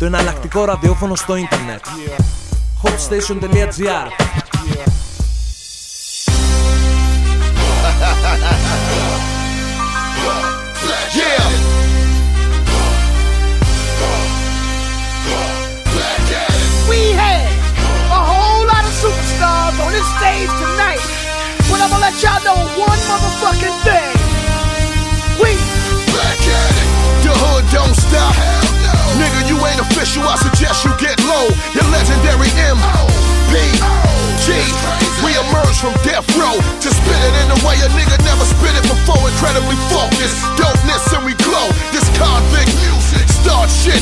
Το εναλλακτικό ραδιόφωνο στο ίντερνετ. Hotstation.gr Yeah. We had a whole lot of superstars on this stage tonight. But I'm gonna let y'all know one motherfucking thing. We Back at it. The hood don't stop. Nigga, you ain't official. I suggest you get low. Your legendary M.P. We emerge from death row to spit it in a way a nigga never spit it before. Incredibly focused, dopeness, and we glow. This convict music, start shit.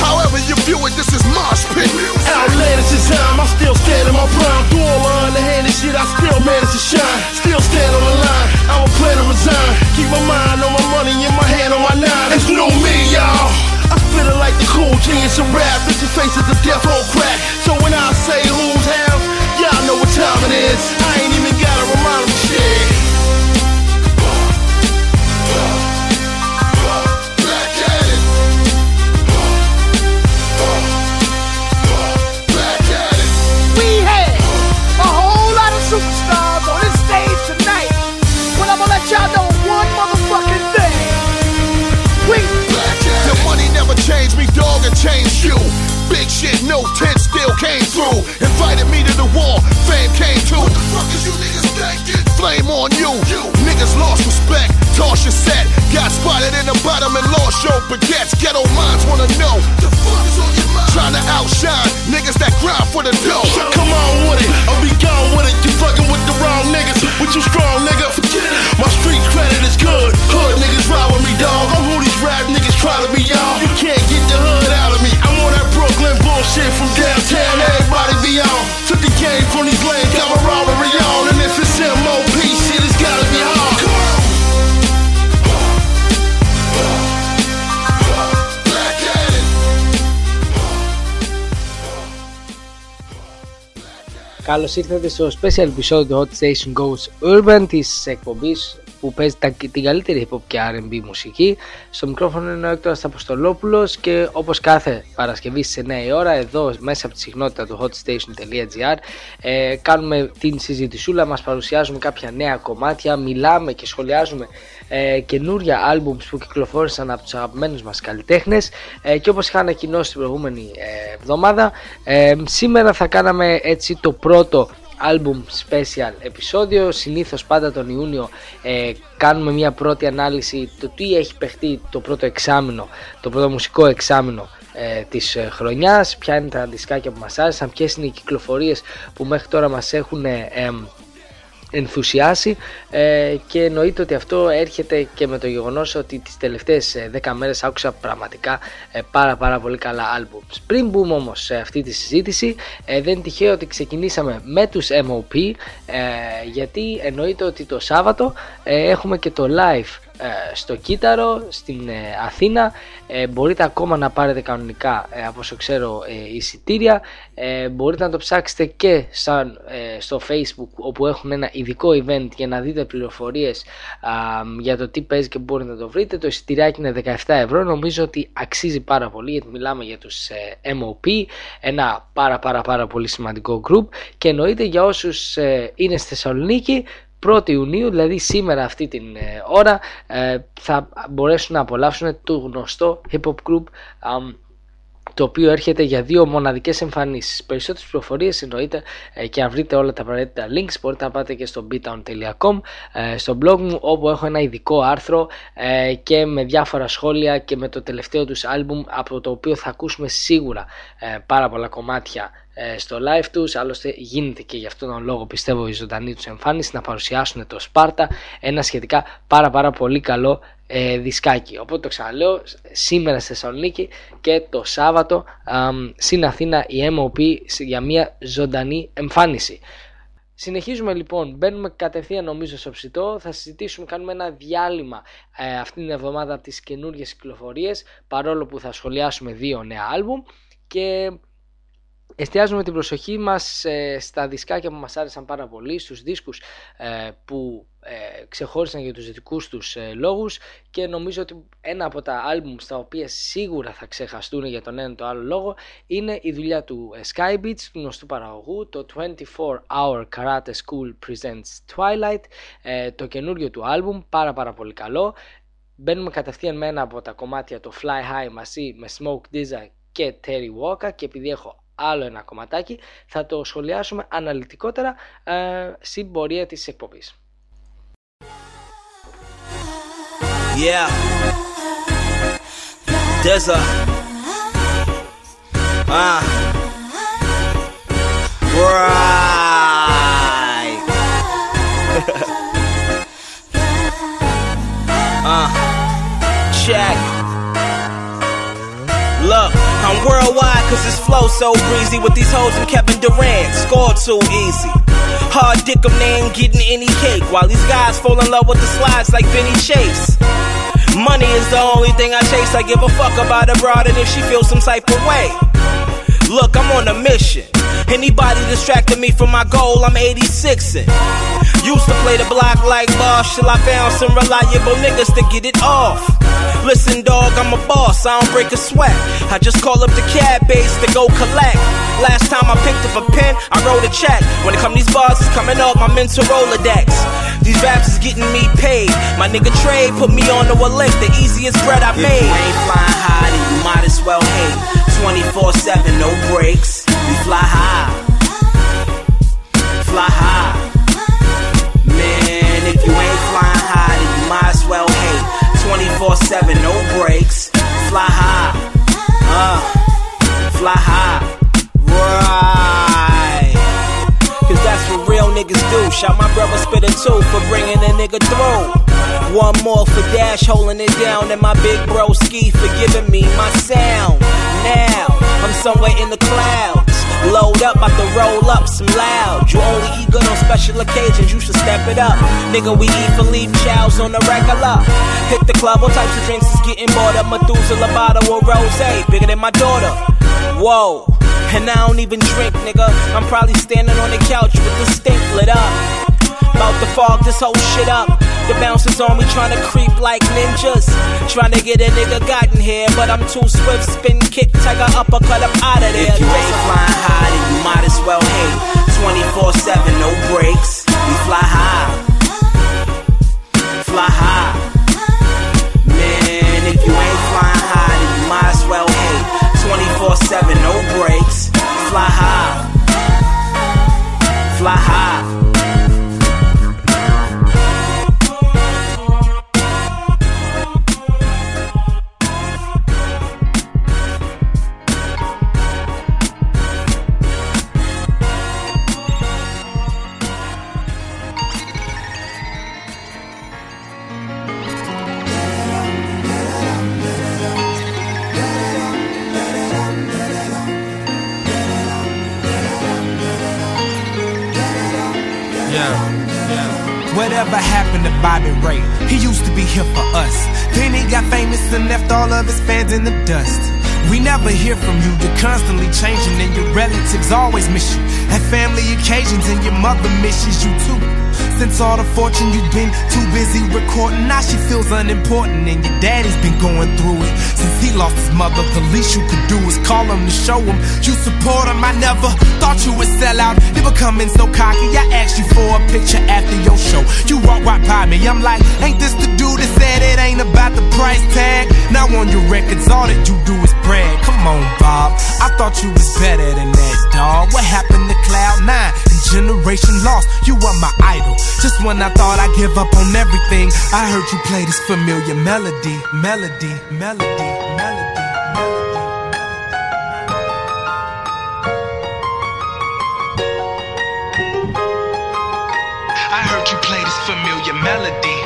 However you view it, this is mosh pit. Outlandish is time, I'm still standing my prime. Through all the underhanded shit, I still manage to shine. Still stand on the line, I don't plan to resign. Keep my mind on my money and my hand on my nine. It's new me, y'all. Spit like the cool genius of rap. Bitch, your face is the death row crack. So when I say who's half, y'all know what time it is. I ain't even changed you. Big shit, no tent still came through. Invited me to the war, fame came too. What the fuck is you niggas thinking? Flame on you. you. Niggas lost respect, toss your set. Got spotted in the bottom and lost your baguettes. Ghetto minds wanna know. The fuck is on your mind? Trying to outshine niggas that grind for the dough. Come on with it, I'll be gone with it. You fucking with the wrong niggas, with you strong nigga. My street credit is good. Hood niggas ride with me, dog. Καλώς ήρθατε στο special επεισόδιο Hot Station Goes Urban της εκπομπής που παίζει τα, την καλύτερη hip hop και R&B μουσική. Στο μικρόφωνο είναι ο Έκτορας Αποστολόπουλος και όπως κάθε Παρασκευή στις 9 η ώρα εδώ μέσα από τη συχνότητα του hotstation.gr ε, κάνουμε την συζητησούλα, μας παρουσιάζουμε κάποια νέα κομμάτια, μιλάμε και σχολιάζουμε ε, καινούρια albums που κυκλοφόρησαν από τους αγαπημένους μας καλλιτέχνες ε, και όπως είχα ανακοινώσει την προηγούμενη ε, εβδομάδα ε, σήμερα θα κάναμε έτσι το πρώτο album special επεισόδιο. Συνήθως πάντα τον Ιούνιο ε, κάνουμε μια πρώτη ανάλυση το τι έχει παιχτεί το πρώτο εξάμηνο το πρώτο μουσικό εξάμηνο ε, της ε, χρονιάς ποια είναι τα δισκάκια που μας άρεσαν ποιες είναι οι κυκλοφορίες που μέχρι τώρα μας έχουν ε, εμ, ενθουσιάσει ε, και εννοείται ότι αυτό έρχεται και με το γεγονός ότι τις τελευταίες ε, 10 μέρες άκουσα πραγματικά ε, πάρα πάρα πολύ καλά albums. Πριν μπούμε όμως σε αυτή τη συζήτηση ε, δεν είναι τυχαίο ότι ξεκινήσαμε με τους MOP ε, γιατί εννοείται ότι το Σάββατο ε, έχουμε και το live ε, στο Κύτταρο στην ε, Αθήνα. Ε, μπορείτε ακόμα να πάρετε κανονικά ε, από όσο ξέρω ε, εισιτήρια. Ε, μπορείτε να το ψάξετε και σαν, ε, στο facebook όπου έχουν ένα ειδικό event για να δείτε πληροφορίες α, για το τι παίζει και μπορείτε να το βρείτε. Το εισιτηριάκι είναι 17 ευρώ. Νομίζω ότι αξίζει πάρα πολύ γιατί μιλάμε για τους ε, MOP ένα πάρα πάρα πάρα πολύ σημαντικό group. Και εννοείται για όσους ε, είναι στη Θεσσαλονίκη 1η Ιουνίου, δηλαδή σήμερα αυτή την ε, ώρα, ε, θα μπορέσουν να απολαύσουν το γνωστό hip hop group αμ, το οποίο έρχεται για δύο μοναδικές εμφανίσεις. Περισσότερες πληροφορίες εννοείται ε, και αν βρείτε όλα τα απαραίτητα links μπορείτε να πάτε και στο beatown.com ε, στο blog μου όπου έχω ένα ειδικό άρθρο ε, και με διάφορα σχόλια και με το τελευταίο τους άλμπουμ από το οποίο θα ακούσουμε σίγουρα ε, πάρα πολλά κομμάτια ε, στο live τους άλλωστε γίνεται και γι' αυτόν τον λόγο πιστεύω η ζωντανή τους εμφάνιση να παρουσιάσουν το Σπάρτα ένα σχετικά πάρα πάρα πολύ καλό ε, δισκάκι. Οπότε το ξαναλέω σήμερα στη Θεσσαλονίκη και το Σάββατο αμ, στην Αθήνα η MOP για μια ζωντανή εμφάνιση. Συνεχίζουμε λοιπόν, μπαίνουμε κατευθείαν νομίζω στο ψητό, θα συζητήσουμε, κάνουμε ένα διάλειμμα ε, αυτήν την εβδομάδα από τις καινούργιες κυκλοφορίες, παρόλο που θα σχολιάσουμε δύο νέα άλμπουμ. Και εστιάζουμε την προσοχή μας ε, στα δισκάκια που μας άρεσαν πάρα πολύ, στους δίσκους ε, που ε, ξεχώρισαν για τους δικούς τους λόγους και νομίζω ότι ένα από τα άλμπουμ στα οποία σίγουρα θα ξεχαστούν για τον ένα το άλλο λόγο είναι η δουλειά του Sky Beats, του γνωστού παραγωγού, το 24 Hour Karate School Presents Twilight, το καινούριο του άλμπουμ, πάρα πάρα πολύ καλό. Μπαίνουμε κατευθείαν με ένα από τα κομμάτια το Fly High μαζί με Smoke Dizza και Terry Walker και επειδή έχω άλλο ένα κομματάκι θα το σχολιάσουμε αναλυτικότερα ε, στην πορεία της εκπομπής. Yeah. Dizza. Ah. Right. uh. Check. Worldwide cause this flow so breezy with these hoes and Kevin Durant. Score too easy. Hard dick them, they ain't getting any cake. While these guys fall in love with the slides like Vinny Chase. Money is the only thing I chase. I give a fuck about a broad and if she feels some type of way. Look, I'm on a mission. Anybody distracting me from my goal, I'm 86ing. Used to play the block like boss till I found some reliable niggas to get it off. Listen, dog, I'm a boss, I don't break a sweat. I just call up the cab base to go collect. Last time I picked up a pen, I wrote a check. When it come these bars, it's coming up, my mental Rolodex. These raps is getting me paid. My nigga Trey put me on a link, the easiest bread I made. If you ain't flying high, then you might as well hate. 24 7, no breaks. We fly high. Fly high. Man, if you ain't flying high, then you might as well hate. 24 7, no breaks. Fly high, uh, fly high, right. Niggas do. Shout my brother Spitter too for bringing a nigga through. One more for Dash holding it down, and my big bro Ski for giving me my sound. Now, I'm somewhere in the clouds. Load up, about to roll up some loud. You only eat good on special occasions, you should step it up. Nigga, we eat Philippe Chow's on the regular. Hit the club, all types of drinks is getting bought up. Methuselah bottle or rose, bigger than my daughter. Whoa. And I don't even drink, nigga. I'm probably standing on the couch with the stink lit up. About to fog this whole shit up. The bouncers on me trying to creep like ninjas. Trying to get a nigga gotten here, but I'm too swift. Spin kick, tiger uppercut up out of there. If you ain't flying high, then you might as well hate. 24 7, no breaks. We fly high. Fly high. Man, if you ain't flying high, then you might as well hate. 24 7, no breaks. Fly high. Always miss you. At family occasions, and your mother misses you too. Since all the fortune you've been too busy recording, now she feels unimportant, and your daddy's been going through it. Since he lost his mother, the least you could do is call him to show him you support him. I never thought you would sell out, never coming so cocky. I asked you for a picture after your show. You walk right by me, I'm like, ain't this the dude that said it ain't about the price tag? Now on your records, all that you do is brag. Come on, Bob, I thought you was better than that, dog. What happened to Cloud Nine Generation Lost? You were my idol. Just when I thought I'd give up on everything, I heard you play this familiar melody, melody, melody, melody. I heard you play this familiar melody,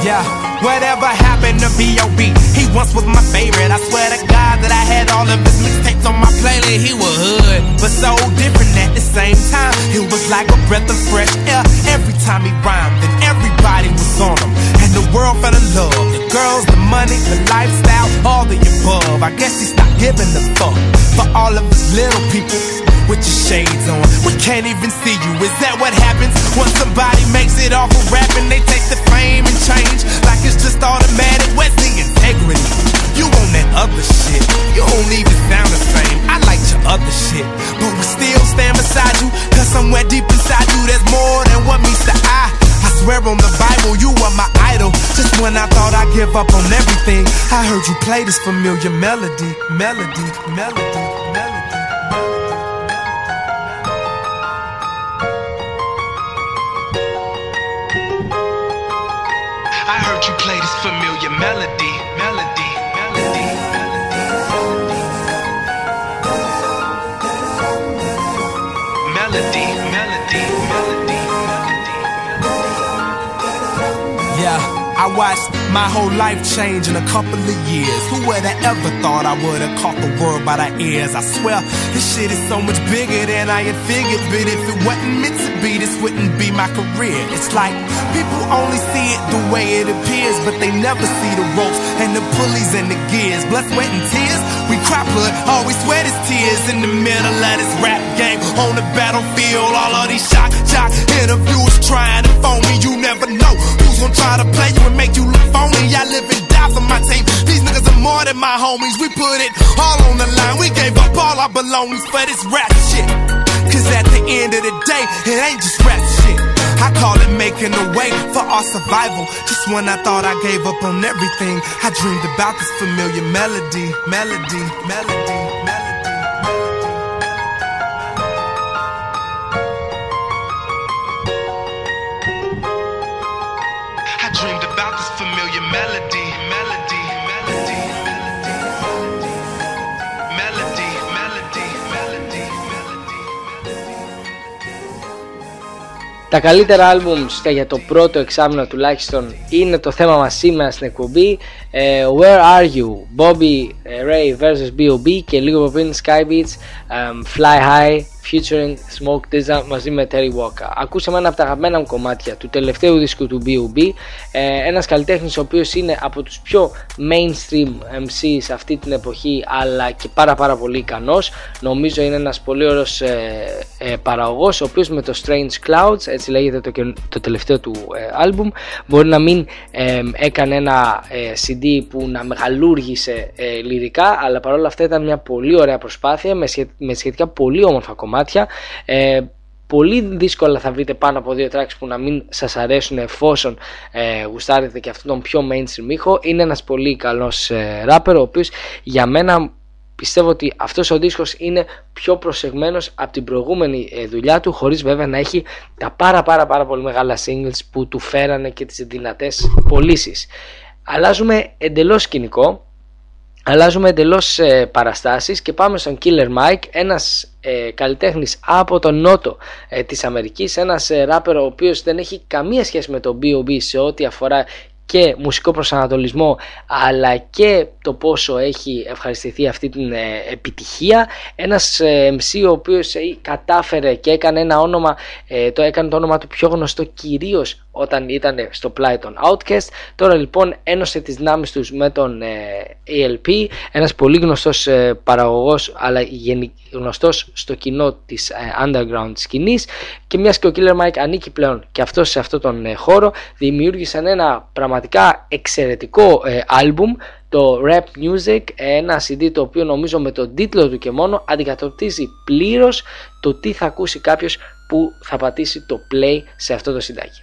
Yeah. Whatever happened to B.O.B? He once was my favorite. I swear to God that I had all of his mixtapes on my playlist. He was hood, but so different at the same time. He was like a breath of fresh air. Every time he rhymed, and everybody was on him. And the world fell in love. The girls, the money, the lifestyle, all the above. I guess he's not giving a fuck for all of us little people with your shades on. We can't even see you. Is that what happens when somebody makes it off of rapping? They take the and change like it's just automatic. Where's the integrity? You on that other shit. You don't even sound the same. I like your other shit. But we still stand beside you. Cause somewhere deep inside you, there's more than what meets the eye. I swear on the Bible, you are my idol. Just when I thought I'd give up on everything, I heard you play this familiar melody, melody, melody. Heard you play this familiar melody, melody, melody, melody, melody, melody, melody. Yeah, I watched my whole life change in a couple of years. Who would have ever thought I would have caught the world by the ears? I swear, this shit is so much bigger than I had figured. But if it wasn't meant to be, this wouldn't be my career. It's like people only see it the way it appears, but they never see the ropes and the pulleys and the gears. Blood, sweat, and tears. We cry blood, we sweat is tears in the middle of this rap game. On the battlefield, all of these shock, jock interviewers trying to phone me. You never know who's gonna try to play you and make you look phony. I live and die for my team. These niggas are more than my homies. We put it all on the line. We gave up all our belongings for this rap shit. End of the day, it ain't just rap shit. I call it making a way for our survival. Just when I thought I gave up on everything, I dreamed about this familiar melody, melody, melody. Τα καλύτερα albums και για το πρώτο εξάμεινο τουλάχιστον είναι το θέμα μας σήμερα στην εκπομπή ε, Where Are You, Bobby Ray vs. B.O.B. και λίγο από πριν Sky Beats, um, Fly High featuring Smoke Dizza μαζί με Terry Walker. Ακούσαμε ένα από τα αγαπημένα μου κομμάτια του τελευταίου δίσκου του B.O.B. Ε, ένας καλλιτέχνης ο οποίος είναι από τους πιο mainstream MCs αυτή την εποχή αλλά και πάρα πάρα πολύ ικανός. Νομίζω είναι ένας πολύ ωραίος ε, ε, παραγωγός ο οποίος με το Strange Clouds, έτσι λέγεται το, καινο- το τελευταίο του ε, album, μπορεί να μην ε, έκανε ένα ε, CD που να μεγαλούργησε ε, λυρικά αλλά παρόλα αυτά ήταν μια πολύ ωραία προσπάθεια με, σχε- με σχετικά πολύ όμορφα κομμάτια. Ε, πολύ δύσκολα θα βρείτε πάνω από δύο tracks που να μην σας αρέσουν εφόσον ε, γουστάρετε και αυτόν τον πιο mainstream ήχο. Είναι ένας πολύ καλός ε, rapper ο οποίος για μένα πιστεύω ότι αυτός ο δίσκος είναι πιο προσεγμένος από την προηγούμενη ε, δουλειά του χωρίς βέβαια να έχει τα πάρα πάρα πάρα πολύ μεγάλα singles που του φέρανε και τις δυνατές πωλήσεις. Αλλάζουμε εντελώς σκηνικό αλλάζουμε εντελώς ε, παραστάσεις και πάμε στον Killer Mike, ένας ε, καλλιτέχνης από τον νότο ε, της Αμερικής, ένας ε, ράπερ ο οποίος δεν έχει καμία σχέση με τον B.O.B. σε ό,τι αφορά και μουσικό προσανατολισμό αλλά και το πόσο έχει ευχαριστηθεί αυτή την ε, επιτυχία ένας ε, MC ο οποίος ε, κατάφερε και έκανε ένα όνομα ε, το έκανε το όνομα του πιο γνωστό κυρίως όταν ήταν στο πλάι των Outcast τώρα λοιπόν ένωσε τις δυνάμεις τους με τον ε, ALP ένας πολύ γνωστός ε, παραγωγός αλλά γενι- γνωστός στο κοινό της ε, underground σκηνής και μιας και ο Killer Mike ανήκει πλέον και αυτός σε αυτό τον ε, χώρο δημιούργησαν ένα πραγματικά εξαιρετικό ε, άλμπουμ το Rap Music, ένα CD το οποίο νομίζω με τον τίτλο του και μόνο αντικατοπτρίζει πλήρως το τι θα ακούσει κάποιος που θα πατήσει το play σε αυτό το συντάκι.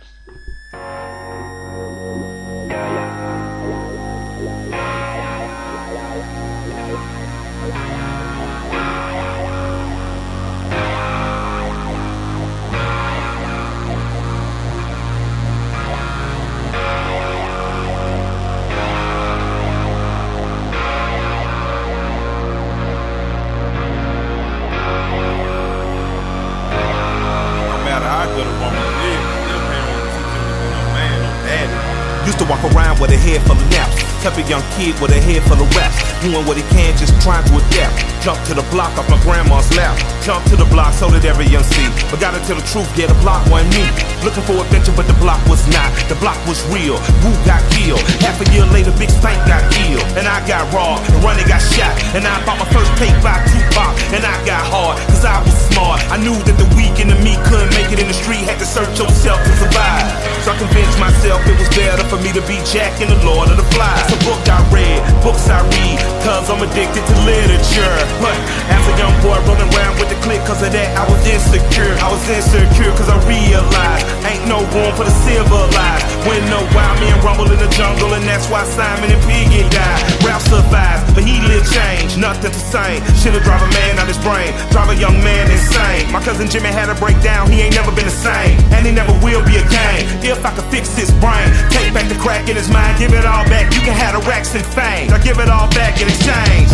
Used to walk around with a head full of naps. Type of young kid with a head full of raps. Doing what he can, just trying to adapt. Jump to the block off my grandma's lap. Jump to the block, so did every young MC. But gotta tell the truth, yeah, the block wasn't me. Looking for adventure, but the block was not. The block was real. Who got killed? Half a year later, Big Stank got killed. And I got robbed. And Ronnie got shot. And I bought my first tape by Tupac. And I got hard, cause I was smart. I knew that the weak and the me couldn't make it in the street. Had to search yourself to survive. So I convinced myself it was better for me to be Jack and the Lord of the Flies. Book I read, books I read, cause I'm addicted to literature. But as a young boy rolling around with the click, cause of that I was insecure. I was insecure cause I realized ain't no room for the civilized. When no wild men rumble in the jungle, and that's why Simon and Piggy died. Ralph survived, but he lived change, nothing to say. Should've drive a man out his brain, drive a young man insane. My cousin Jimmy had a breakdown, he ain't never been the same, and he never will be again. If I could fix his brain, take back the crack in his mind, give it all back. You can have the racks and fame. I give it all back in exchange.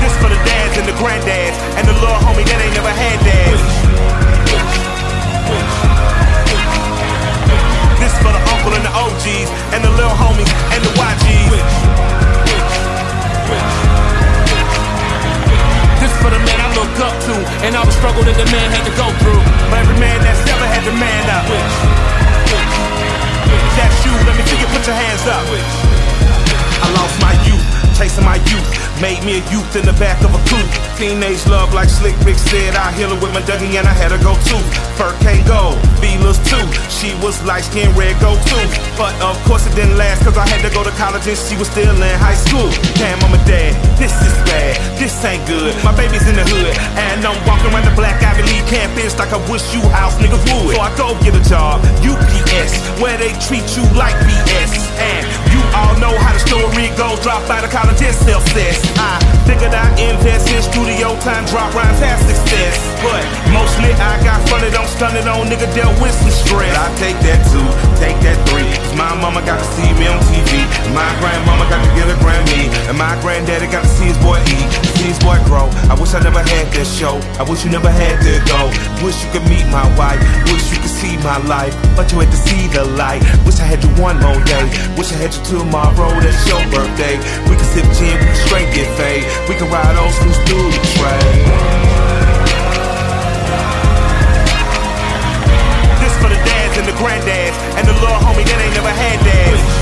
This for the dads and the granddads and the little homie that ain't never had dads. This for the uncle and the OGs and the little homies and the YGs. This for the man I look up to and all the struggle that the man had to go through. For every man that's ever had to man up. That's you, let me see you put your hands up. I lost my youth, chasing my youth. Made me a youth in the back of a coupe. Teenage love, like Slick Rick said. I heal her with my Dougie and I had her go too. Fur can't go, feelers too. She was light skin, red go too. But of course it didn't last, cause I had to go to college and she was still in high school. Damn, I'm a dad, this is bad, this ain't good. My baby's in the hood, and I'm walking around the Black Ivy League campus like I wish you house niggas would. So I go get a job, UPS, where they treat you like BS. And all know how the story goes, drop out of college and self-cess. I figured I invest in studio time, drop rhymes, have success. But mostly I got funded on, stunted on, nigga dealt with some stress. I take that two, take that three. Cause my mama got to see me on TV. My grandmama got to get a Grammy. And my granddaddy got to see his boy eat, his boy grow. I wish I never had that show. I wish you never had to go. Wish you could meet my wife. Wish you could see my life. But you had to see the light. Wish I had you one more day. Wish I had you tomorrow. That's your birthday. We can sip gin, we can straight get fade. We can ride old schools through the trade. This for the dads and the granddads and the little homie that ain't never had dads.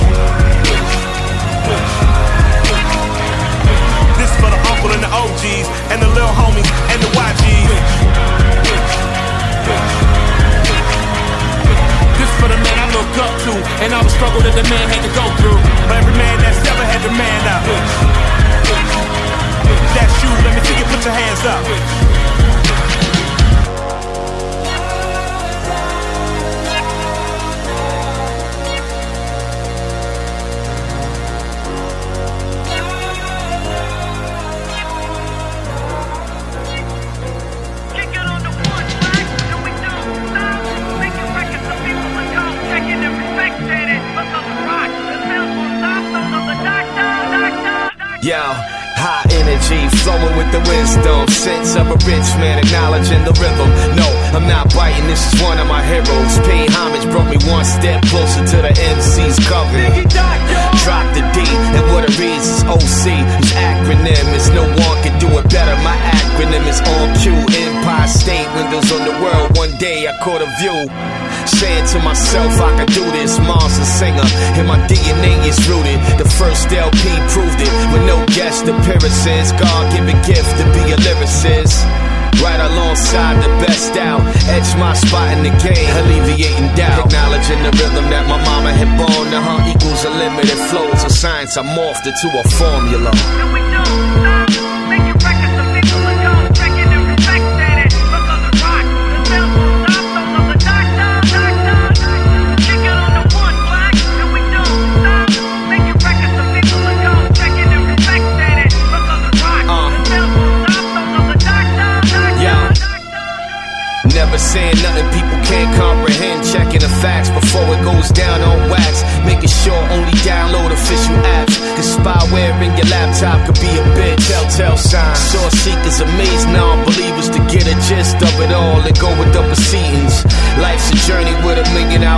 The and the OGs and the little homies and the YGs. This for the man I look up to and all the struggle that the man had to go through. For every man that's ever had to man up. That's you, let me see you put your hands up. Yo, high energy, flowing with the wisdom. Sense of a rich man, acknowledging the rhythm. No, I'm not biting, this is one of my heroes. Pay homage brought me one step closer to the MC's cover. Drop the D, and what it reads is OC. Acronym is no one can do it better. My acronym is on cue. Empire State, windows on the world. One day I caught a view. Saying to myself, I could do this. Mom's a singer, and my DNA is rooted. The first LP proved it with no guest appearances. God given gift to be a lyricist. Right alongside the best out, edge my spot in the game, alleviating doubt. Acknowledging the rhythm that my mama had born The her equals unlimited flows of science. I morphed into a formula. Before it goes down on wax. Making sure only download official apps. Cause spyware in your laptop could be a bitch. Telltale sign. Source seekers amaze non-believers to get a gist of it all and go with the proceedings. Life's a journey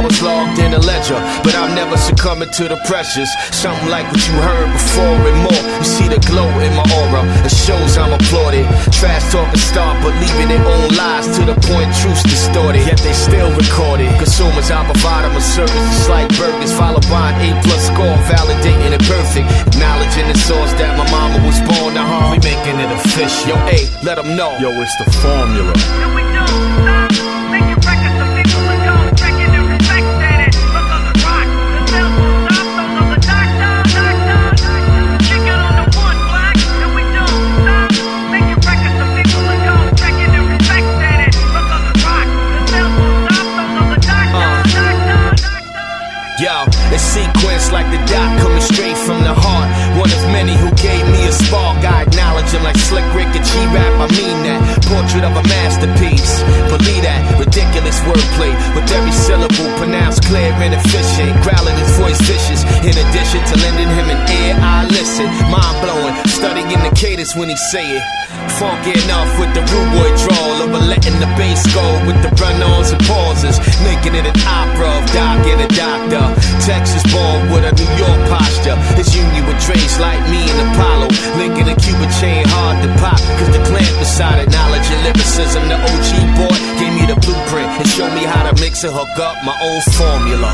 hours logged in a ledger, but I'm never succumbing to the pressures. Something like what you heard before and more. You see the glow in my aura, it shows I'm applauded. Trash talking start believing their own lies to the point truth's distorted, yet they still record it. Consumers, I provide them a service just like burgers, followed by an A plus score, validating it perfect. Acknowledging the source that my mama was born to harm. We making it official. Yo, A, let them know. Yo, it's the formula. Acknowledge like Slick Rick and G-Rap. I. Portrait of a masterpiece. Believe that. Ridiculous wordplay. With every syllable pronounced clear and efficient. Growling his voice vicious. In addition to lending him an ear, I listen. Mind blowing. Studying the cadence when he say it. Funky enough with the rude boy drawl. Over letting the bass go with the run-ons and pauses. Making it an opera of Doc and a doctor. Texas born with a New York posture. His union with Dre's like me and Apollo. Linking a Cuban chain hard to pop. Cause the clamp beside it, knowledge and lyricism. The OG boy gave me the blueprint and showed me how to mix and hook up my own formula.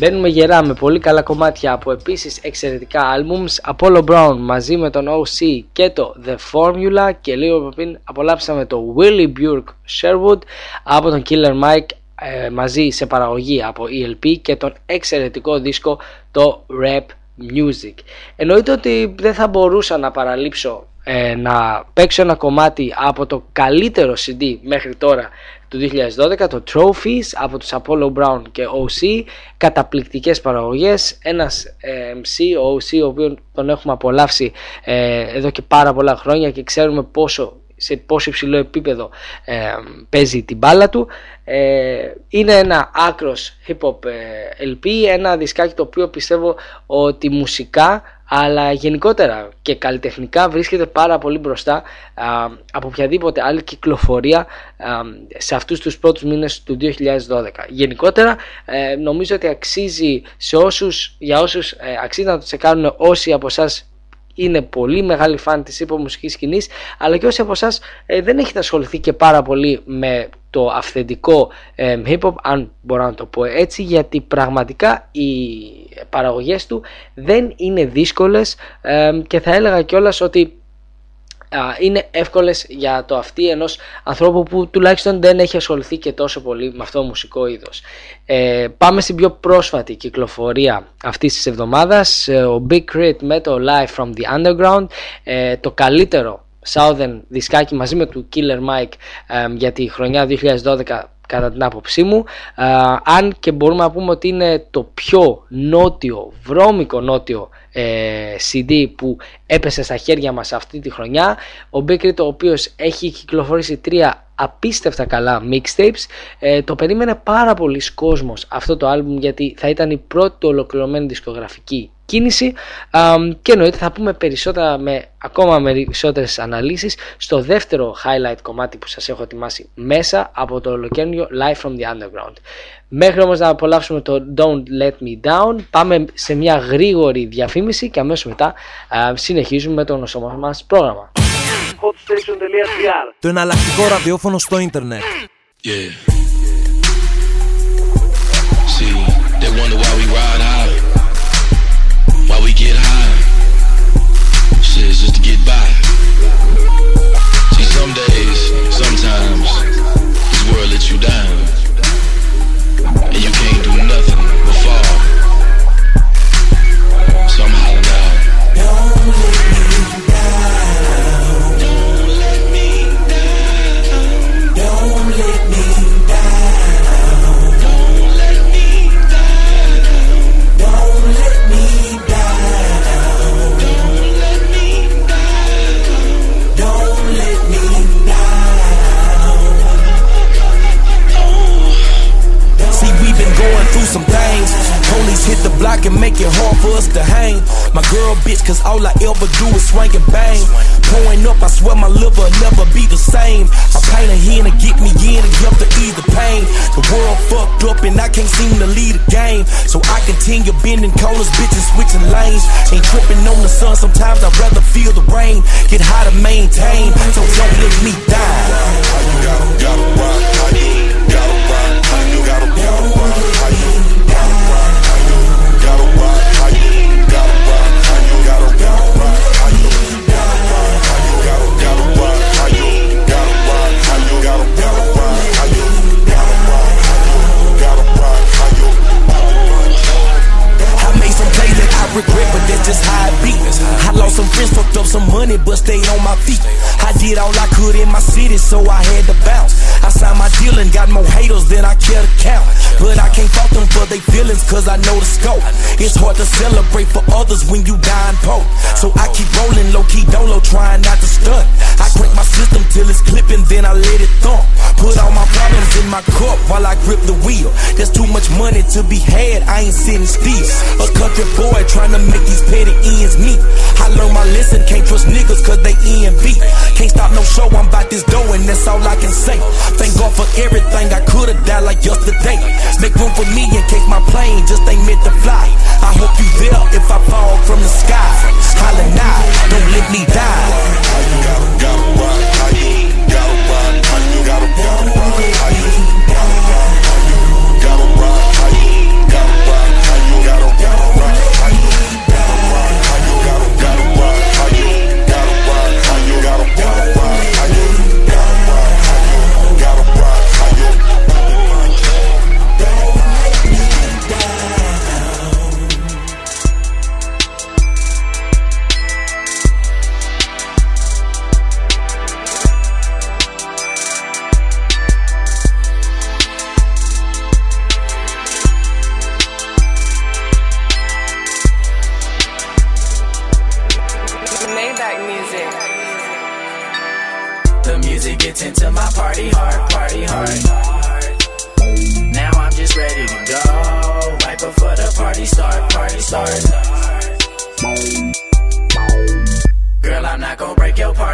Μπαίνουμε γερά με πολύ καλά κομμάτια από επίσης εξαιρετικά albums Apollo Brown μαζί με τον OC και το The Formula και λίγο πριν απολαύσαμε το Willie Burke Sherwood από τον Killer Mike ε, μαζί σε παραγωγή από ELP και τον εξαιρετικό δίσκο το Rap Music. Εννοείται ότι δεν θα μπορούσα να παραλείψω ε, να παίξω ένα κομμάτι από το καλύτερο CD μέχρι τώρα του 2012, το Trophies από τους Apollo Brown και OC, καταπληκτικές παραγωγές, ένας ε, MC, ο OC, ο οποίον τον έχουμε απολαύσει ε, εδώ και πάρα πολλά χρόνια και ξέρουμε πόσο σε πόσο υψηλό επίπεδο ε, παίζει την μπάλα του. Ε, είναι ένα άκρος hip hop ε, LP ένα δισκάκι το οποίο πιστεύω ότι μουσικά αλλά γενικότερα και καλλιτεχνικά βρίσκεται πάρα πολύ μπροστά α, από οποιαδήποτε άλλη κυκλοφορία α, σε αυτούς τους πρώτους μήνες του 2012. Γενικότερα ε, νομίζω ότι αξίζει σε όσους, για όσους ε, αξίζει να το τσεκάρουν όσοι από εσάς είναι πολύ μεγάλη φαν της hip μουσικής σκηνής αλλά και όσοι από εσάς δεν έχετε ασχοληθεί και πάρα πολύ με το αυθεντικό ε, hip hop αν μπορώ να το πω έτσι γιατί πραγματικά οι παραγωγές του δεν είναι δύσκολες ε, και θα έλεγα κιόλας ότι είναι εύκολες για το αυτή ενός ανθρώπου που τουλάχιστον δεν έχει ασχοληθεί και τόσο πολύ με αυτό το μουσικό είδος. Ε, πάμε στην πιο πρόσφατη κυκλοφορία αυτής της εβδομάδας, ε, ο Big Crit με το Live from the Underground, ε, το καλύτερο Southern δισκάκι μαζί με του Killer Mike για τη χρονιά 2012 κατά την άποψή μου. Αν και μπορούμε να πούμε ότι είναι το πιο νότιο, βρώμικο νότιο ε, CD που έπεσε στα χέρια μας αυτή τη χρονιά ο Big Crit ο οποίος έχει κυκλοφορήσει τρία απίστευτα καλά mixtapes ε, το περίμενε πάρα πολλοί κόσμος αυτό το άλμπουμ γιατί θα ήταν η πρώτη ολοκληρωμένη δισκογραφική κίνηση και εννοείται θα πούμε περισσότερα με ακόμα περισσότερες αναλύσεις στο δεύτερο highlight κομμάτι που σας έχω ετοιμάσει μέσα από το ολοκαίρινο Live from the Underground. Μέχρι όμως να απολαύσουμε το Don't Let Me Down πάμε σε μια γρήγορη διαφήμιση και αμέσως μετά συνεχίζουμε με το γνωστό μας πρόγραμμα. Hotstation.gr Το εναλλακτικό ραδιόφωνο στο ίντερνετ. Yeah. My girl bitch, cause all I ever do is swing and bang. Pouring up, I swear my liver never be the same. I paint a hen to get me in and jump to ease the pain. The world fucked up and I can't seem to lead a game. So I continue bending corners, bitches switching lanes. Ain't tripping on the sun, sometimes I'd rather feel the rain. Get high to maintain, so don't let me die. How you got 'em? Got 'em? How you got 'em? Got 'em? How you cause I know the scope. It's hard to celebrate for others when you dying poor. So I keep rolling low key, dolo, trying not to stunt. I till it's clipping, then I let it thump. Put all my problems in my cup while I grip the wheel. There's too much money to be had, I ain't sitting still. A country boy trying to make these petty ends meet. I learned my lesson, can't trust niggas cause they ENB. Can't stop no show, I'm about this dough and that's all I can say. Thank God for everything, I could've died like yesterday. Make room for me in case my plane just ain't meant to fly. I hope you there if I fall from the sky. Holla now, don't let me die. Maybach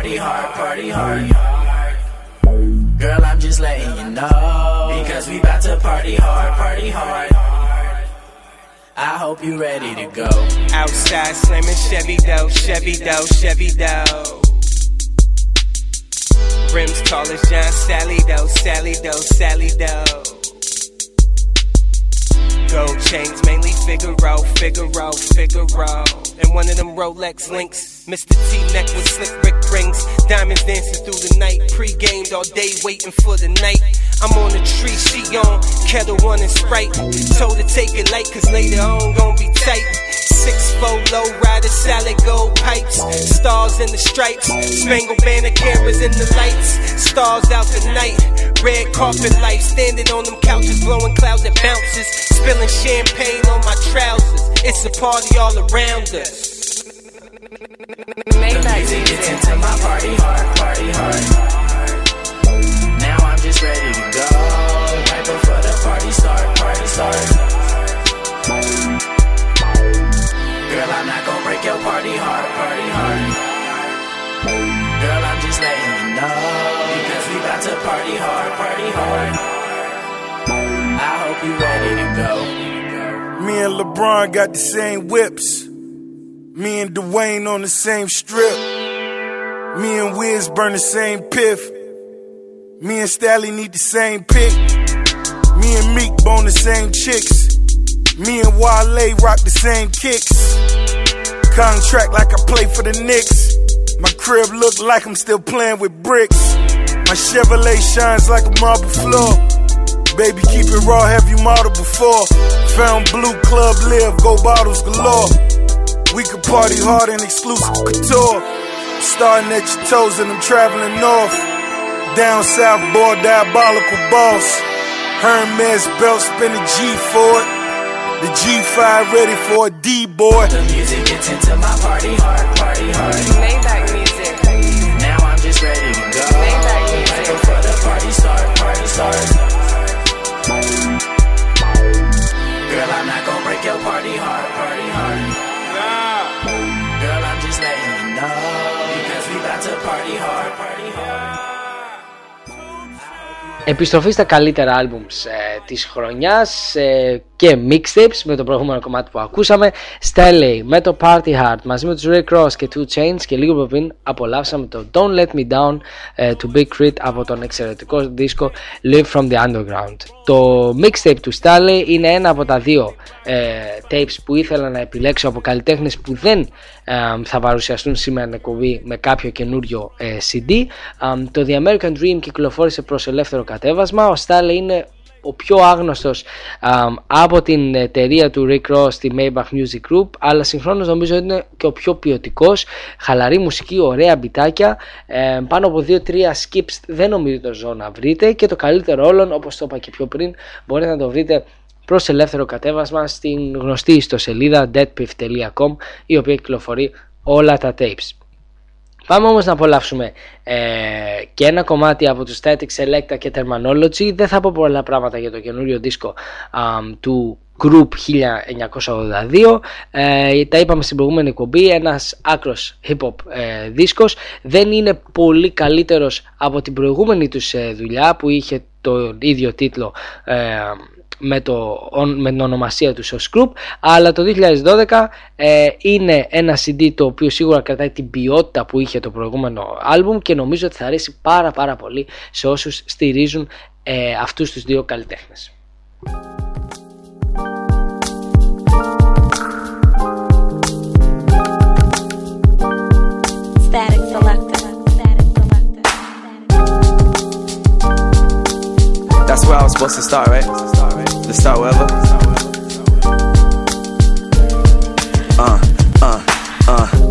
party hard, party hard. Girl, I'm just letting you know. Because we about to party hard, party hard. I hope you ready to go. Outside slamming Chevy dough, Chevy dough, Chevy dough. Rims tall as John Salley dough, Sally dough, Sally dough. Gold chains, mainly Figaro, Figaro, Figaro. And one of them Rolex links. Mr. T neck with slick Rick rings. Diamonds dancing through the night. Pre-gamed all day waiting for the night. I'm on the tree, she on Ketel One and sprite. Told her take it light, cause later on gon' be tight. Six four low rider, salad gold pipes. Stars in the stripes. Spangled banner cameras in the lights. Stars out the night. Red carpet light. Standing on them couches, blowing clouds that bounces. Spilling champagne on my trousers. It's a party all around us. The music gets into my party hard, party hard. Now I'm just ready to go. Party hard, party hard. Girl, I'm just letting you know. Because we about to party hard, party hard. I hope you ready to go. Me and LeBron got the same whips. Me and Dwayne on the same strip. Me and Wiz burn the same piff. Me and Stally need the same pick. Me and Meek bone the same chicks. Me and Wale rock the same kicks. Contract like I play for the Knicks. My crib look like I'm still playing with bricks. My Chevrolet shines like a marble floor. Baby, keep it raw, have you modeled before? Found blue club live, go bottles galore. We could party hard and exclusive couture. Starting at your toes and I'm traveling north. Down south, boy, diabolical boss. Hermes belt, spin a G for it. The G5 ready for a D-boy. The music gets into my party hard, party hard. Maybach music. Now I'm just ready to go. Maybach music. Before the party start, party start. Girl, I'm not gonna break your party hard, party hard. Nah. Girl, I'm just letting you know. Because we about to party hard, party hard. Επιστροφή στα καλύτερα άλμπουμς ε, της χρονιάς ε, και mixtapes με το προηγούμενο κομμάτι που ακούσαμε. Stanley με το Party Hard μαζί με τους Ray Cross και Two Chains και λίγο πριν απολαύσαμε το Don't Let Me Down ε, του Big Crit από τον εξαιρετικό δίσκο Live From The Underground. Το mixtape του Stanley είναι ένα από τα δύο ε, tapes που ήθελα να επιλέξω από καλλιτέχνες που δεν ε, θα παρουσιαστούν σήμερα εκπομπή με κάποιο καινούριο ε, CD. Το The American Dream κυκλοφόρησε προς ελεύθερο κατέβασμα. Ο Stanley είναι ο πιο άγνωστος από την εταιρεία του Rick Ross στη Maybach Music Group αλλά συγχρόνως νομίζω είναι και ο πιο ποιοτικός, χαλαρή μουσική, ωραία μπιτάκια ε, πάνω από 2-3 skips δεν νομίζω το ζω να βρείτε και το καλύτερο όλων όπως το είπα και πιο πριν μπορείτε να το βρείτε προς ελεύθερο κατέβασμα στην γνωστή ιστοσελίδα deadpiff.com η οποία κυκλοφορεί όλα τα tapes. Πάμε όμως να απολαύσουμε ε, και ένα κομμάτι από τους Static Selecta και Terminology. Δεν θα πω πολλά πράγματα για το καινούριο δίσκο του Group 1982. Ε, τα είπαμε στην προηγούμενη εκπομπή, ένας άκρος hip-hop ε, δίσκος. Δεν είναι πολύ καλύτερος από την προηγούμενη τους ε, δουλειά που είχε το ίδιο τίτλο με, το, με την ονομασία του ως group αλλά το 2012 ε, είναι ένα CD το οποίο σίγουρα κρατάει την ποιότητα που είχε το προηγούμενο άλμπουμ και νομίζω ότι θα αρέσει πάρα πάρα πολύ σε όσους στηρίζουν ε, αυτούς τους δύο καλλιτέχνες. That's where I was supposed to start, right? Let's start. Uh, uh, uh.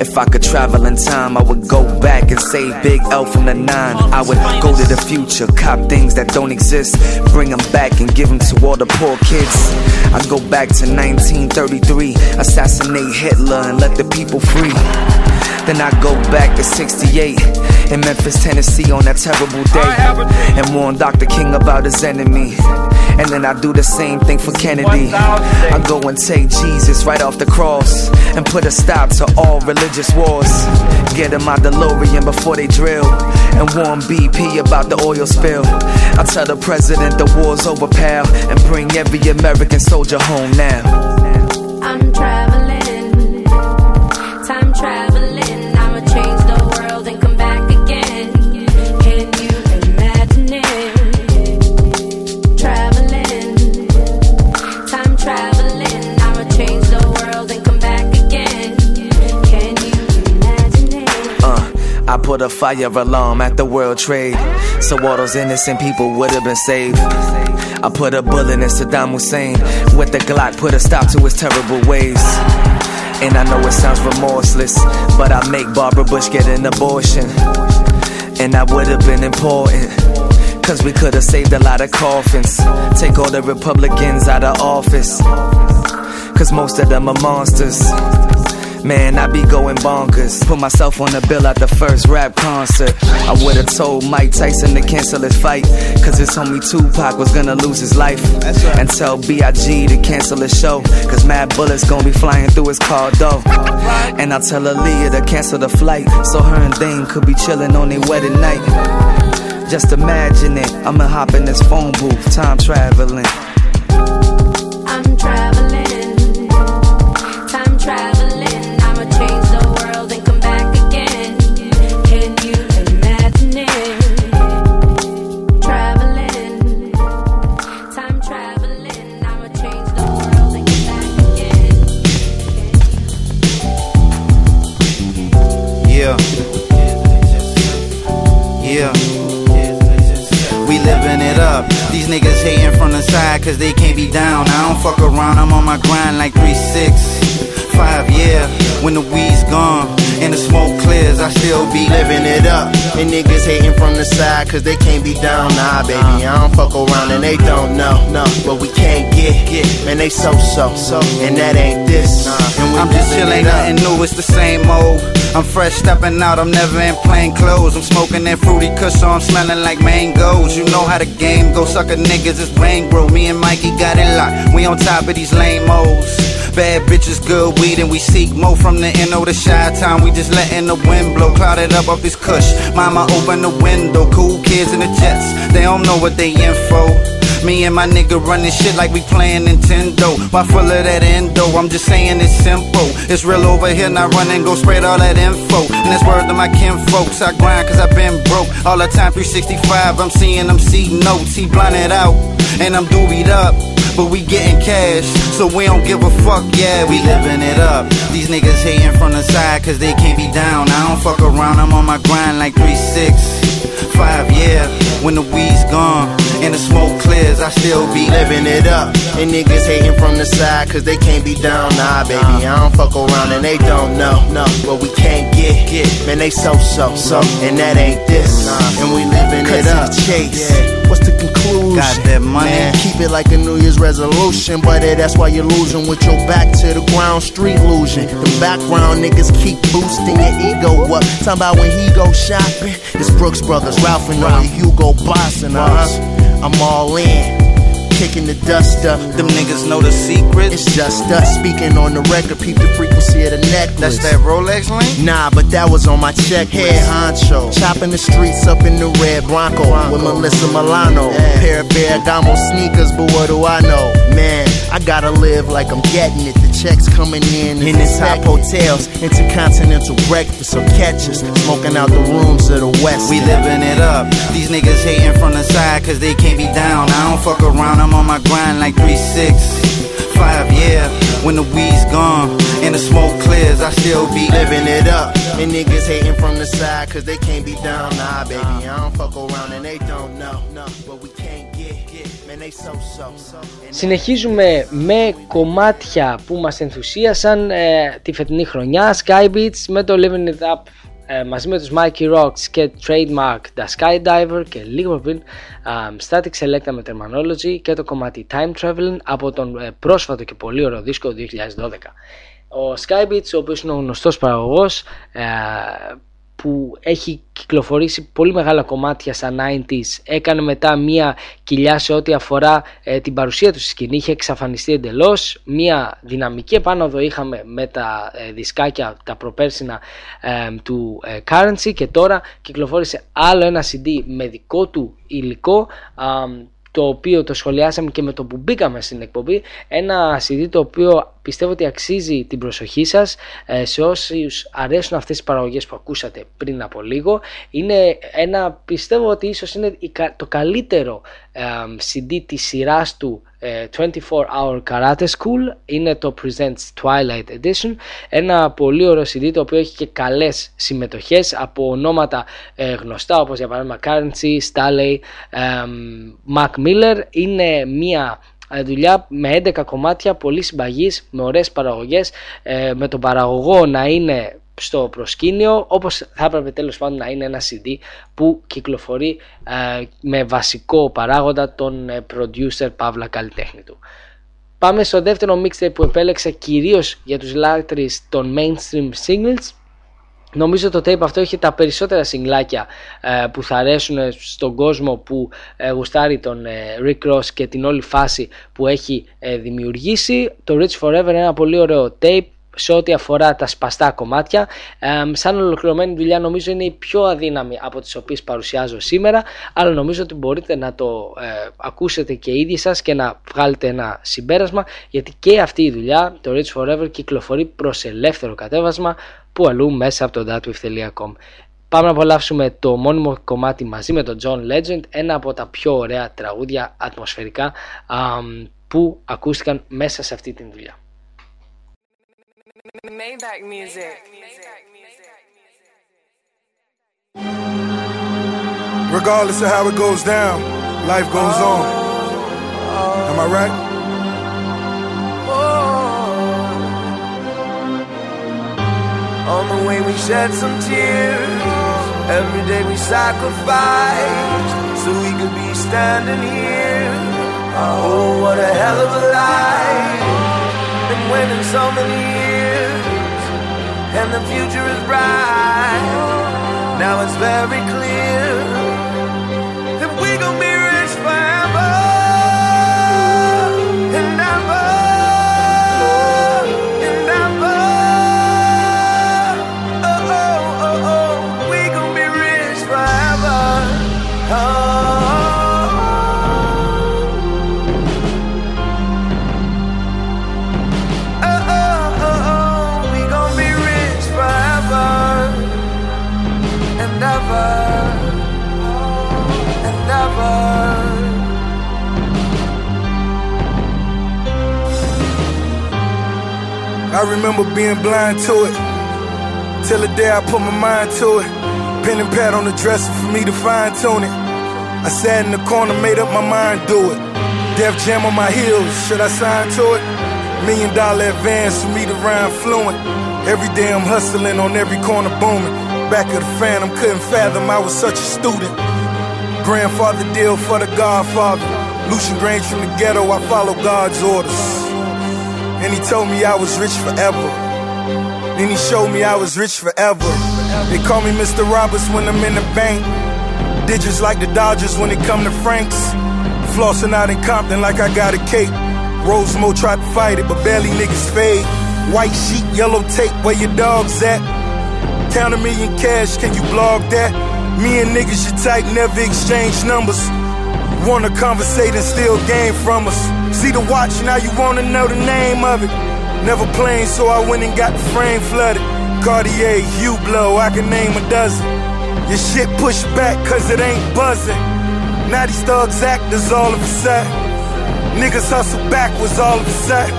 If I could travel in time, I would go back and save Big L from the nine. I would go to the future, cop things that don't exist, bring them back and give them to all the poor kids. I'd go back to 1933, assassinate Hitler and let the people free. Then I go back to 68 in Memphis, Tennessee on that terrible day and warn Dr. King about his enemy. And then I do the same thing for Kennedy. I go and take Jesus right off the cross and put a stop to all religious wars. Get him out DeLorean before they drill and warn BP about the oil spill. I tell the president the war's over, pal, and bring every American soldier home now. I'm traveling, I put a fire alarm at the World Trade, so all those innocent people would have been saved. I put a bullet in Saddam Hussein with the Glock, put a stop to his terrible ways. And I know it sounds remorseless, but I make Barbara Bush get an abortion. And that would have been important. Cause we could have saved a lot of coffins. Take all the Republicans out of office. Cause most of them are monsters. Man, I be going bonkers. Put myself on the bill at the first rap concert. I would've told Mike Tyson to cancel his fight. Cause his homie Tupac was gonna lose his life. And tell B.I.G. to cancel his show. Cause mad bullets gonna be flying through his car door. And I tell Aaliyah to cancel the flight. So her and Dame could be chilling on their wedding night. Just imagine it. I'ma hop in this phone booth, time traveling. I'm traveling, niggas hating from the side cause they can't be down. I don't fuck around, I'm on my grind like 3 6. Five, yeah. When the weed's gone and the smoke clears, I still be living it up. And niggas hating from the side cause they can't be down. Nah, baby, I don't fuck around and they don't know. No, but we can't get, get. Man, they so so, so. And that ain't this. And we I'm just chilling, nothing new, it's the same old. I'm fresh stepping out, I'm never in plain clothes. I'm smoking that fruity kush, so I'm smelling like mangoes. You know how the game goes, sucker niggas, it's brain grow. Me and Mikey got it locked, we on top of these lame hoes. Bad bitches, good weed, and we seek more from the NO to shy time. We just letting the wind blow, clouded up off this kush. Mama, open the window, cool kids in the jets. They don't know what they in for. Me and my nigga running shit like we playing Nintendo. Why full of that endo? I'm just saying it's simple. It's real over here, not run and go spread all that info. And that's word to my kin folks. I grind cause I been broke. All the time 365, I'm seeing them see notes. He blinded out, and I'm doobied up. But we getting cash, so we don't give a fuck, yeah, we living it up. These niggas hating from the side cause they can't be down. I don't fuck around, I'm on my grind like 3-6. Five, yeah, when the weed's gone and the smoke clears, I still be living it up. And niggas hating from the side cause they can't be down. Nah, baby, I don't fuck around and they don't know. No, but we can't get, get. Man, they so, so, so. And that ain't this. And we living it up. chase. What's the conclusion? Got that money. Man, keep it like a New Year's resolution. But that's why you're losing with your back to the ground, street losing. The background niggas keep boosting your ego up. Talking about when he go shopping. It's Brooks Brothers, Ralph and Roy, Hugo Boss and us. I'm all in. Kicking the dust up. Them niggas know the secret. It's just us speaking on the record. Peep the frequency of the necklace. That's that Rolex link? Nah, but that was on my check. Head honcho. Chopping the streets up in the red Bronco, with Melissa Milano. Pair of Bergamo sneakers, but what do I know? Man, I gotta live like I'm getting it. The checks coming in in the top hotels, intercontinental breakfast or catches, smoking out the rooms of the West. We living it up. These niggas hating from the side cause they can't be down. I don't fuck around, I'm on my grind like three six five. yeah, when the weed's gone and the smoke clears, I still be living it up. And niggas hating from the side, cause they can't be down. Nah, baby, I don't fuck around and they don't know. No, but we can't get, get, man, they so, so, so. Συνεχίζουμε με κομμάτια που μας ενθουσίασαν ε, τη φετινή χρονιά, Ski Beatz με το Living It Up ε, μαζί με τους Mikey Rocks και Trademark The Skydiver και λίγο πριν ε, Static Selecta με Terminology και το κομμάτι Time Traveling από τον ε, πρόσφατο και πολύ ωραίο δίσκο 2012. Ο Sky Beats, ο οποίος είναι ο γνωστός παραγωγός ε, που έχει κυκλοφορήσει πολύ μεγάλα κομμάτια στα 90s έκανε μετά μία κοιλιά σε ό,τι αφορά ε, την παρουσία του στη σκηνή. Είχε εξαφανιστεί εντελώς μία δυναμική. Επάνωδο είχαμε με τα ε, δισκάκια τα προπέρσινα ε, του ε, Currency και τώρα κυκλοφόρησε άλλο ένα CD με δικό του υλικό το οποίο το σχολιάσαμε και με το που μπήκαμε στην εκπομπή. Ένα CD το οποίο πιστεύω ότι αξίζει την προσοχή σας ε, σε όσους αρέσουν αυτές τις παραγωγές που ακούσατε πριν από λίγο. Είναι ένα πιστεύω ότι ίσως είναι το καλύτερο ε, CD της σειράς του 24 Hour Karate School. Είναι το Presents Twilight Edition. Ένα πολύ ωραίο CD το οποίο έχει και καλές συμμετοχές από ονόματα ε, γνωστά όπως για παράδειγμα Currency, Staley, Mac Miller. Είναι μια δουλειά με 11 κομμάτια πολύ συμπαγής με ωραίες παραγωγές με τον παραγωγό να είναι στο προσκήνιο όπως θα έπρεπε τέλος πάντων να είναι ένα CD που κυκλοφορεί με βασικό παράγοντα τον producer Παύλα καλλιτέχνη του. Πάμε στο δεύτερο mixtape που επέλεξα κυρίως για τους λάτρεις των mainstream singles Νομίζω το tape αυτό έχει τα περισσότερα συγκλάκια ε, που θα αρέσουν στον κόσμο που ε, γουστάρει τον ε, Rick Ross και την όλη φάση που έχει ε, δημιουργήσει. Το Rich Forever είναι ένα πολύ ωραίο tape σε ό,τι αφορά τα σπαστά κομμάτια. σαν ολοκληρωμένη δουλειά νομίζω είναι η πιο αδύναμη από τις οποίες παρουσιάζω σήμερα, αλλά νομίζω ότι μπορείτε να το ακούσετε και ίδιοι σας και να βγάλετε ένα συμπέρασμα, γιατί και αυτή η δουλειά, το Rich Forever, κυκλοφορεί προς ελεύθερο κατέβασμα που αλλού μέσα από το datwif.com. Πάμε να απολαύσουμε το μόνιμο κομμάτι μαζί με τον John Legend, ένα από τα πιο ωραία τραγούδια ατμοσφαιρικά που ακούστηκαν μέσα σε αυτή την δουλειά. Maybach music. Regardless of how it goes down, life goes on. Am I right? On the way we shed some tears. Every day we sacrifice so we could be standing here. Oh, what a hell of a life. Been waiting so many years, and the future is bright. Now it's very clear remember being blind to it. Till the day I put my mind to it. Pen and pad on the dresser for me to fine tune it. I sat in the corner, made up my mind, do it. Def Jam on my heels, should I sign to it? Million dollar advance for me to rhyme fluent. Every day I'm hustling on every corner booming. Back of the phantom, couldn't fathom I was such a student. Grandfather deal for the Godfather. Lucian Grainge from the ghetto, I follow God's orders. And he told me I was rich forever. Then he showed me I was rich forever. They call me Mr. Roberts when I'm in the bank. Digits like the Dodgers when it come to Franks. Flossing out in Compton like I got a cake. Rosemo tried to fight it, but barely niggas fade. White sheet, yellow tape, where your dogs at? Count a million cash, can you blog that? Me and niggas you type never exchange numbers. Wanna conversate and steal game from us. See the watch, now you wanna know the name of it. Never playing, so I went and got the frame flooded. Cartier, Hublot, I can name a dozen. Your shit pushed back cause it ain't buzzing. Now these thugs actors all of a sudden. Niggas hustle backwards all of a sudden.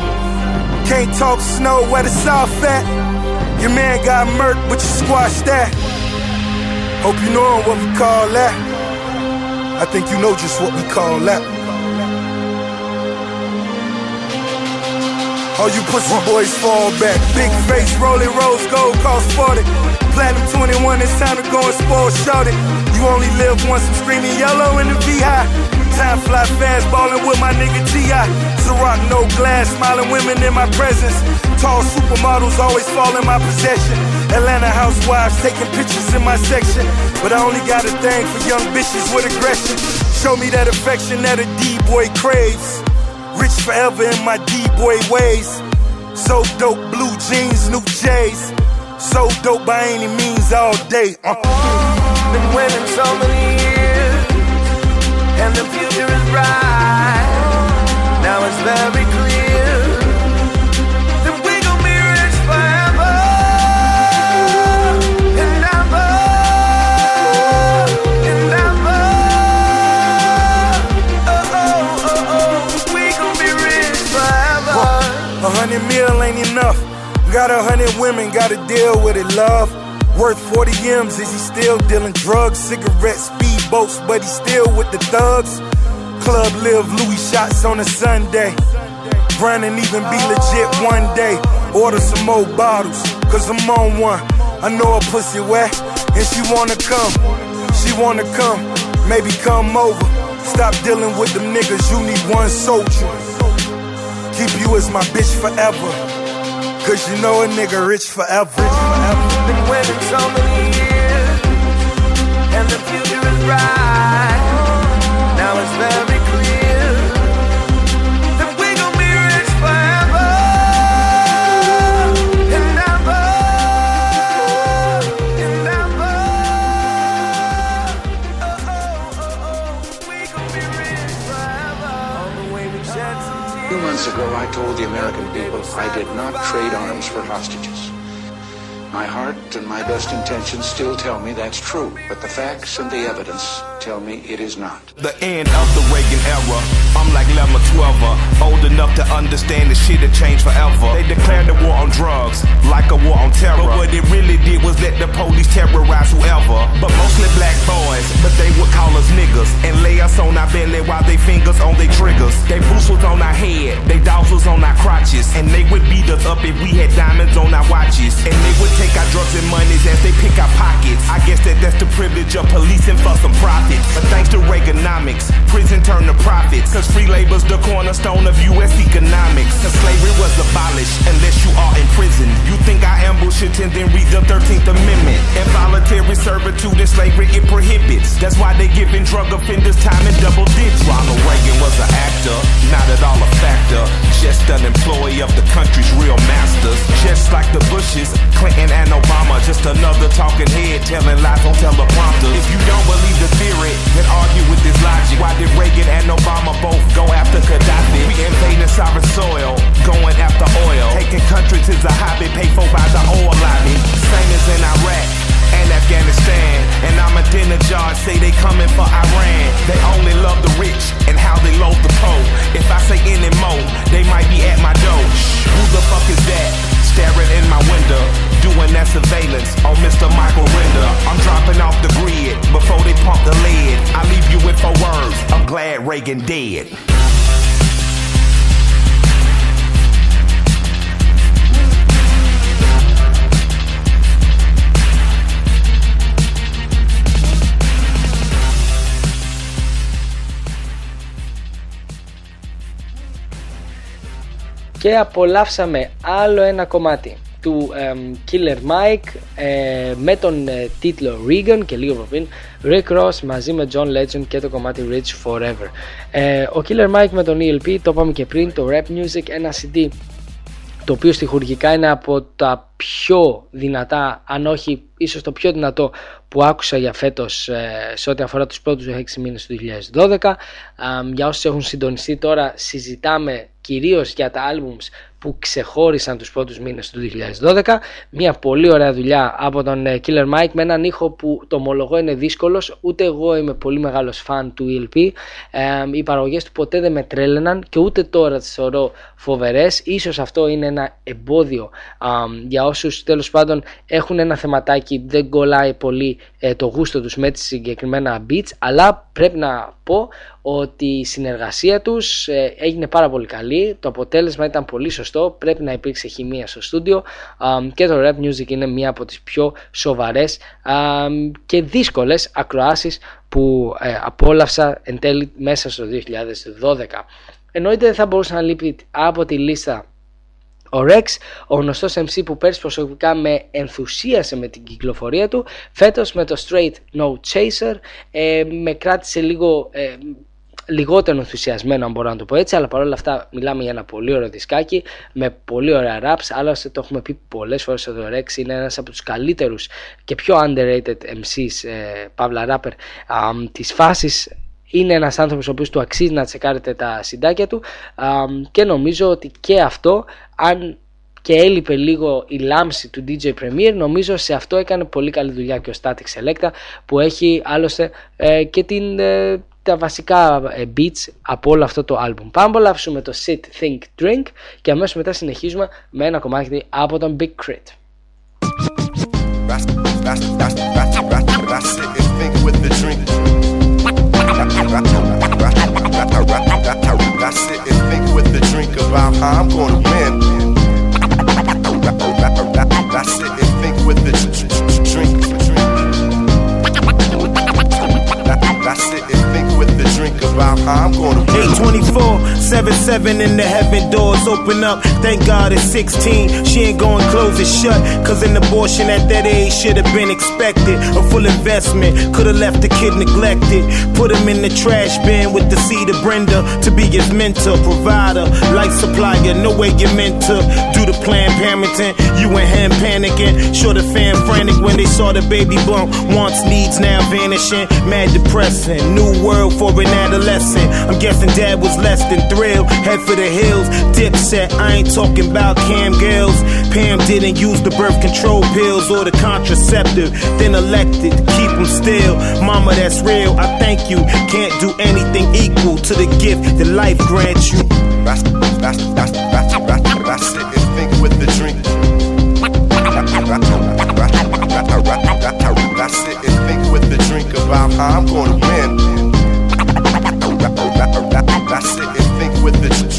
Can't talk snow where the south at. Your man got murked, but you squashed that. Hope you know what we call that. I think you know just what we call that. All you pussy boys fall back. Big face, rolling rose gold, cost 40. Platinum 21, it's time to go and spoil shorty. You only live once, I'm screaming yellow in the VI. Time fly fast, ballin' with my nigga T.I. Ciroc, no glass, smiling women in my presence. Tall supermodels always fall in my possession. Atlanta housewives taking pictures in my section. But I only got a thing for young bitches with aggression. Show me that affection that a D-boy craves. Rich forever in my D-boy ways. So dope, blue jeans, new J's. So dope by any means all day. Uh. Been winning so many years, and the future is bright. Now it's very Mil ain't enough. Got a hundred women, gotta deal with it, love. Worth 40 M's, is he still dealing drugs, cigarettes, speedboats, but he still with the thugs? Club live Louis shots on a Sunday. Grinding even be legit one day. Order some more bottles, cause I'm on one. I know a pussy wet, and she wanna come. She wanna come, maybe come over. Stop dealing with them niggas, you need one soldier. Keep you as my bitch forever. Cause you know a nigga rich forever. Been waiting so many years, and the future is bright. Now it's very Ago, I told the American people I did not trade arms for hostages. My heart and my best intentions still tell me that's true, but the facts and the evidence tell me it is not. The end of the Reagan era. I'm like Lemma 12 old enough to understand the shit had changed forever. They declared the war on drugs, like a war on terror. But what it really did was let the police terrorize whoever. But mostly black boys, but they would call us niggas and lay us on our belly while they fingers on their triggers. They boots was on our head, they dogs was on our crotches, and they would beat us up if we had diamonds on our watches. And they would take our drugs and monies as they pick our pockets. I guess that that's the privilege of policing for some profit. But thanks to Reaganomics, prison turned to profits. Cause free labor's the cornerstone of US economics. Cause slavery was abolished unless you are in prison. You think I ambush it and then read the 13th Amendment. Involuntary servitude and slavery it prohibits. That's why they giving drug offenders time in double digits. Ronald Reagan was an actor, not at all a factor. Just an employee of the country's real masters. Just like the Bushes, Clinton and Obama. Just another talking head telling lies on teleprompters. If you don't believe the theory, then argue. Why did Reagan and Obama both go after Gaddafi? We invading sovereign soil, going after oil. Taking countries is a hobby paid for by the oil lobby. Same as in Iraq and Afghanistan. And Ahmadinejad say they coming for Iran. They only love the rich and how they load the poor. If I say any more, they might be at my door. Who the fuck is that? staring in my window, doing that surveillance on Mr. Michael Render. I'm dropping off the grid before they pump the lid. I leave you with four words. I'm glad Reagan dead. και απολαύσαμε άλλο ένα κομμάτι Του εμ, Killer Mike ε, με τον ε, τίτλο Regan και λίγο πριν Rick Ross μαζί με John Legend και το κομμάτι Rich Forever. Ε, ο Killer Mike με τον ELP το είπαμε και πριν, το Rap Music, ένα CD το οποίο στοιχουργικά είναι από τα πιο δυνατά, αν όχι ίσως το πιο δυνατό που άκουσα για φέτος ε, σε ό,τι αφορά τους πρώτους 6 μήνες του 2012. Α, για όσους έχουν συντονιστεί τώρα συζητάμε κυρίως για τα albums που ξεχώρισαν τους πρώτους μήνες του 2012. Μια πολύ ωραία δουλειά από τον ε, Killer Mike με έναν ήχο που το ομολογώ είναι δύσκολος. Ούτε εγώ είμαι πολύ μεγάλος φαν του ELP. Ε, οι παραγωγές του ποτέ δεν με τρέλαιναν και ούτε τώρα τις θεωρώ φοβερές. Ίσως αυτό είναι ένα εμπόδιο α, για όσους τέλος πάντων έχουν ένα θεματάκι δεν κολλάει πολύ ε, το γούστο τους με τις συγκεκριμένα beats αλλά πρέπει να πω ότι η συνεργασία τους ε, έγινε πάρα πολύ καλή, το αποτέλεσμα ήταν πολύ σωστό, πρέπει να υπήρξε χημεία στο στούντιο. Και το rap music είναι μία από τις πιο σοβαρές και δύσκολες ακροάσεις που ε, απόλαυσα εν τέλει μέσα στο 2012. Εννοείται δεν θα μπορούσε να λείπει από τη λίστα ο Rex, ο γνωστός MC που πέρσι προσωπικά με ενθουσίασε με την κυκλοφορία του, φέτος με το Straight No Chaser ε, με κράτησε λίγο ε, λιγότερο ενθουσιασμένο αν μπορώ να το πω έτσι αλλά παρόλα αυτά μιλάμε για ένα πολύ ωραίο δισκάκι με πολύ ωραία raps. Άλλωστε το έχουμε πει πολλές φορές ότι ο Rex είναι ένας από τους καλύτερους και πιο underrated MCs ε, παύλα rapper α, της φάσης είναι ένας άνθρωπος ο οποίος του αξίζει να τσεκάρετε τα συντάκια του α, και νομίζω ότι και αυτό αν και έλειπε λίγο η λάμψη του DJ Premier νομίζω σε αυτό έκανε πολύ καλή δουλειά και ο Static Selecta που έχει άλλωστε ε, και την, ε, τα βασικά ε, beats από όλο αυτό το album. Πάμε να απολαύσουμε το Sit, Think, Drink και αμέσως μετά συνεχίζουμε με ένα κομμάτι από τον Big Crit. That's it and think with the drink about how I'm gonna win. That's it and think with the about how I'm gonna win. 824, 77 in the heaven doors open up. Thank God it's 16. She ain't going close it shut. Cause an abortion at that age should have been expected. A full investment could have left the kid neglected. Put him in the trash bin with the seed of Brenda to be his mentor, provider, life supplier. No way you're meant to do the plan parenting. You and him panicking. Sure, the fan frantic when they saw the baby bump. Wants, needs now vanishing. Mad depressing. New world for an adolescent. I'm guessing dad was less than thrilled. Head for the hills. Dip set. I ain't talking about cam girls. Pam didn't use the birth control pills or the contraceptive. Then elected to keep them still. Mama, that's real. I thank you. Can't do anything equal to the gift that life grants you. That's, that's, that's, that's, that's, that's and think with the drink. That's it and think with the drink about how I'm gonna win. With the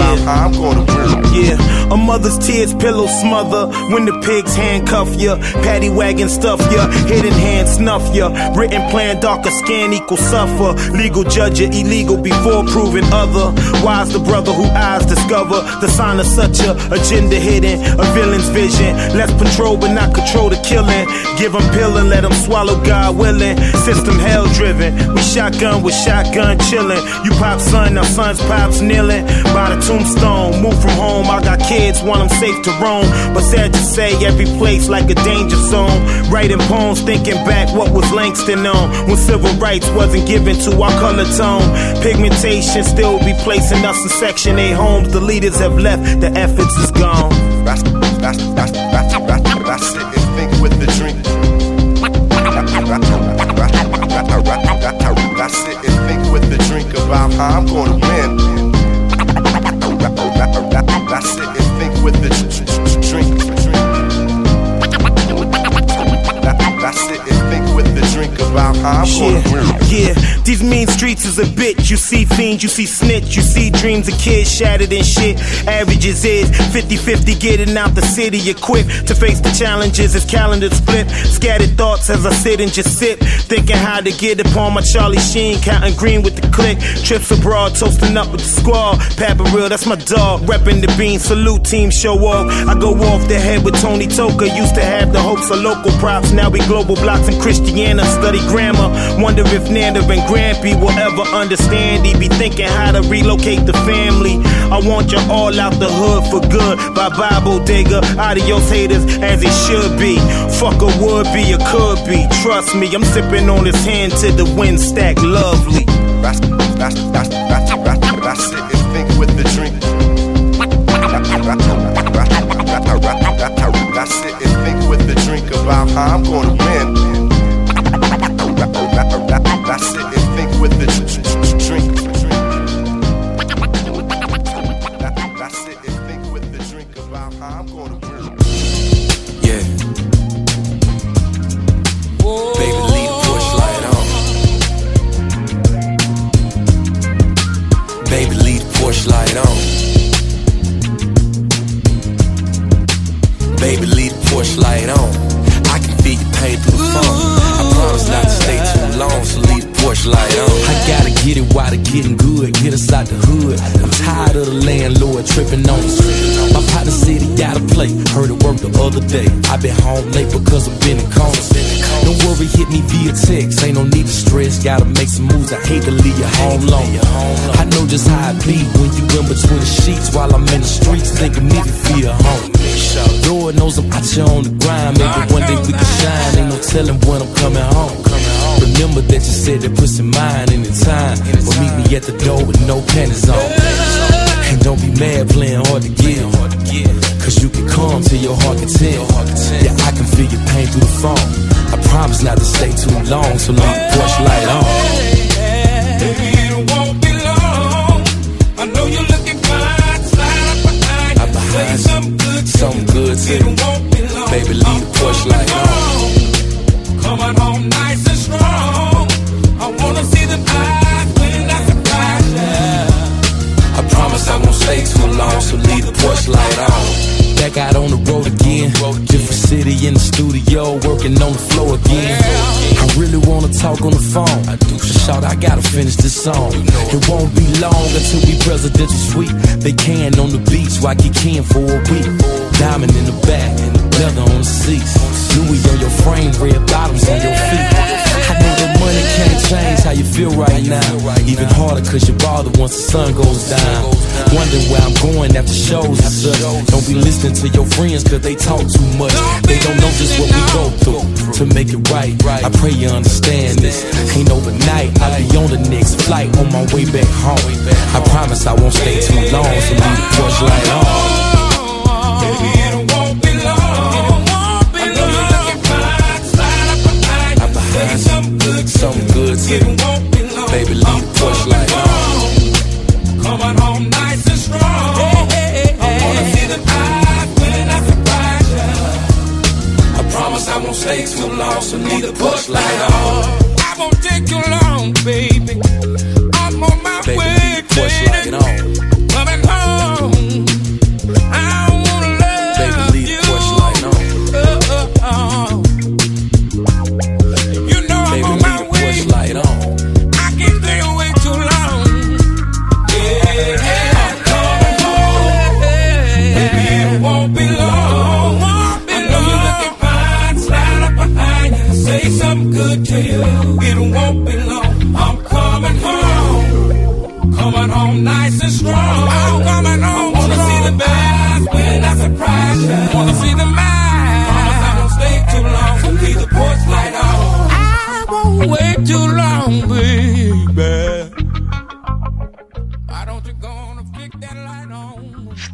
how I'm gonna win. Yeah, a mother's tears pillow smother when the pigs handcuff ya, paddy wagon stuff ya, hidden hand snuff ya, written plan darker skin equal suffer, legal judge ya illegal before proving other. Wise the brother who eyes discover the sign of such a agenda hidden, a villain's vision. Let's patrol but not control the killing. Give them pill and let them swallow God willing. System hell driven. We shotgun with shotgun chilling. You pop son, now son's pops kneeling by the tombstone. Move from home, I got kids, want them safe to roam. But sad to say, every place like a danger zone. Writing poems, thinking back what was Langston on when civil rights wasn't given to our color tone. Pigmentation still be placing us in Section 8 homes. The leaders have left, the efforts is gone. That's, that's, that's, that's, that's, that's it think with the drink. That's it and think with the drink about how I'm gonna win. How I'm Yeah. These mean streets is a bitch. You see fiends, you see snitch, you see dreams of kids shattered and shit. Averages is 50-50 getting out the city. Equipped to face the challenges as calendar split. Scattered thoughts as I sit and just sit, thinking how to get upon my Charlie Sheen, counting green with the click. Trips abroad, toasting up with the squad. Papa real, that's my dog. Repping the bean, salute team, show off. I go off the head with Tony Toka. Used to have the hopes of local props. Now we global blocks and Christiana. Study grammar. Wonder if Nanda and Grampy will ever understand. He be thinking how to relocate the family. I want you all out the hood for good. Bye bye, bodega. Adios, haters, as it should be. Fuck a would be, a could be. Trust me, I'm sipping on his hand to the wind stack. Lovely. That's, that's, that's, that's, that's, I sit and think with the drink. I sit and think with the drink about how I'm gonna win. Getting good, get us out the hood. I'm tired of the landlord tripping on us. My partner said he got a play, heard it work the other day. I been home late because I've been in corners. Don't worry, hit me via text. Ain't no need to stress. Gotta make some moves. I hate to leave you home alone. I know just how it be when you in between the sheets while I'm in the streets thinking me to feel home. Lord knows I'm out here on the grind. Maybe one day we can shine. Ain't no telling when I'm coming home. Remember that you said that pussy mine anytime. But meet me at the door with no panties on. And don't be mad playing hard to get. Cause you can come till your heart can tell. Yeah, I can feel your pain through the phone. I promise not to stay too long, so leave the porch light on. Baby, it won't be long. I know you're looking fine. Slide up behind you. Say something good. Something good to you. won't be long. Baby, leave the porch light on. Back out on the road again. Different city in the studio, working on the flow again. I really wanna talk on the phone. I do shout, I gotta finish this song. It won't be long until we presidential suite. They can on the beach, while get can for a week. Diamond in the back, leather on the seats. Louis on your frame, red bottoms on your feet. I know that money can't change how you feel right now. Even harder cause you're bothered once the sun goes down. Wondering where I'm going after shows and such. Don't be listening to your friends cause they talk too much. They don't know just what we go through to make it right. I pray you understand this. Ain't overnight, I'll be on the next flight on my way back home. I promise I won't stay too long, so leave the porch light on. Baby, it won't be long. I I won't stay too long, so leave the porch light on. I won't take you long, baby. I'm on my Baby, way, porch light on.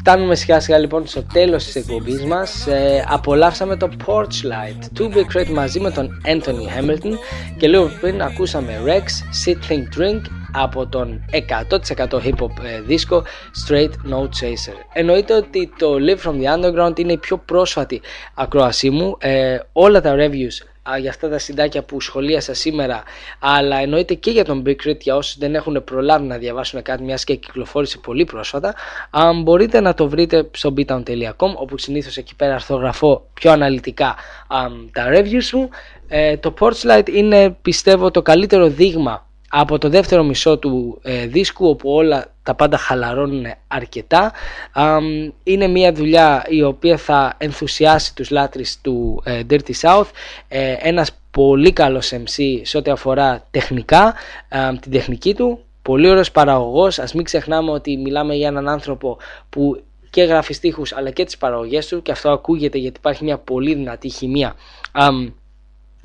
Φτάνουμε σιγά σιγά λοιπόν στο τέλος της εκπομπής μας ε, Απολαύσαμε το Porch Light To Be Great μαζί με τον Anthony Hamilton Και λίγο πριν ακούσαμε Rex, Sit Think Drink από τον 100% hip hop ε, δίσκο Straight No Chaser. Εννοείται ότι το Live From The Underground είναι η πιο πρόσφατη ακρόασή μου. Ε, όλα τα reviews α, για αυτά τα συντάκια που σχολίασα σήμερα, αλλά εννοείται και για τον Big Crit για όσους δεν έχουν προλάβει να διαβάσουν κάτι μιας και κυκλοφόρησε πολύ πρόσφατα, α, μπορείτε να το βρείτε στο beatown.com όπου συνήθως εκεί πέρα αρθογραφώ πιο αναλυτικά α, τα reviews μου. Ε, το Porchlight είναι πιστεύω το καλύτερο δείγμα από το δεύτερο μισό του ε, δίσκου όπου όλα τα πάντα χαλαρώνουν αρκετά Αμ, είναι μια δουλειά η οποία θα ενθουσιάσει τους λάτρεις του ε, Dirty South. Ε, ένας πολύ καλός MC σε ό,τι αφορά τεχνικά αμ, την τεχνική του. Πολύ ωραίος παραγωγός. Ας μην ξεχνάμε ότι μιλάμε για έναν άνθρωπο που και γράφει στίχους αλλά και τις παραγωγές του και αυτό ακούγεται γιατί υπάρχει μια πολύ δυνατή χημεία. Αμ,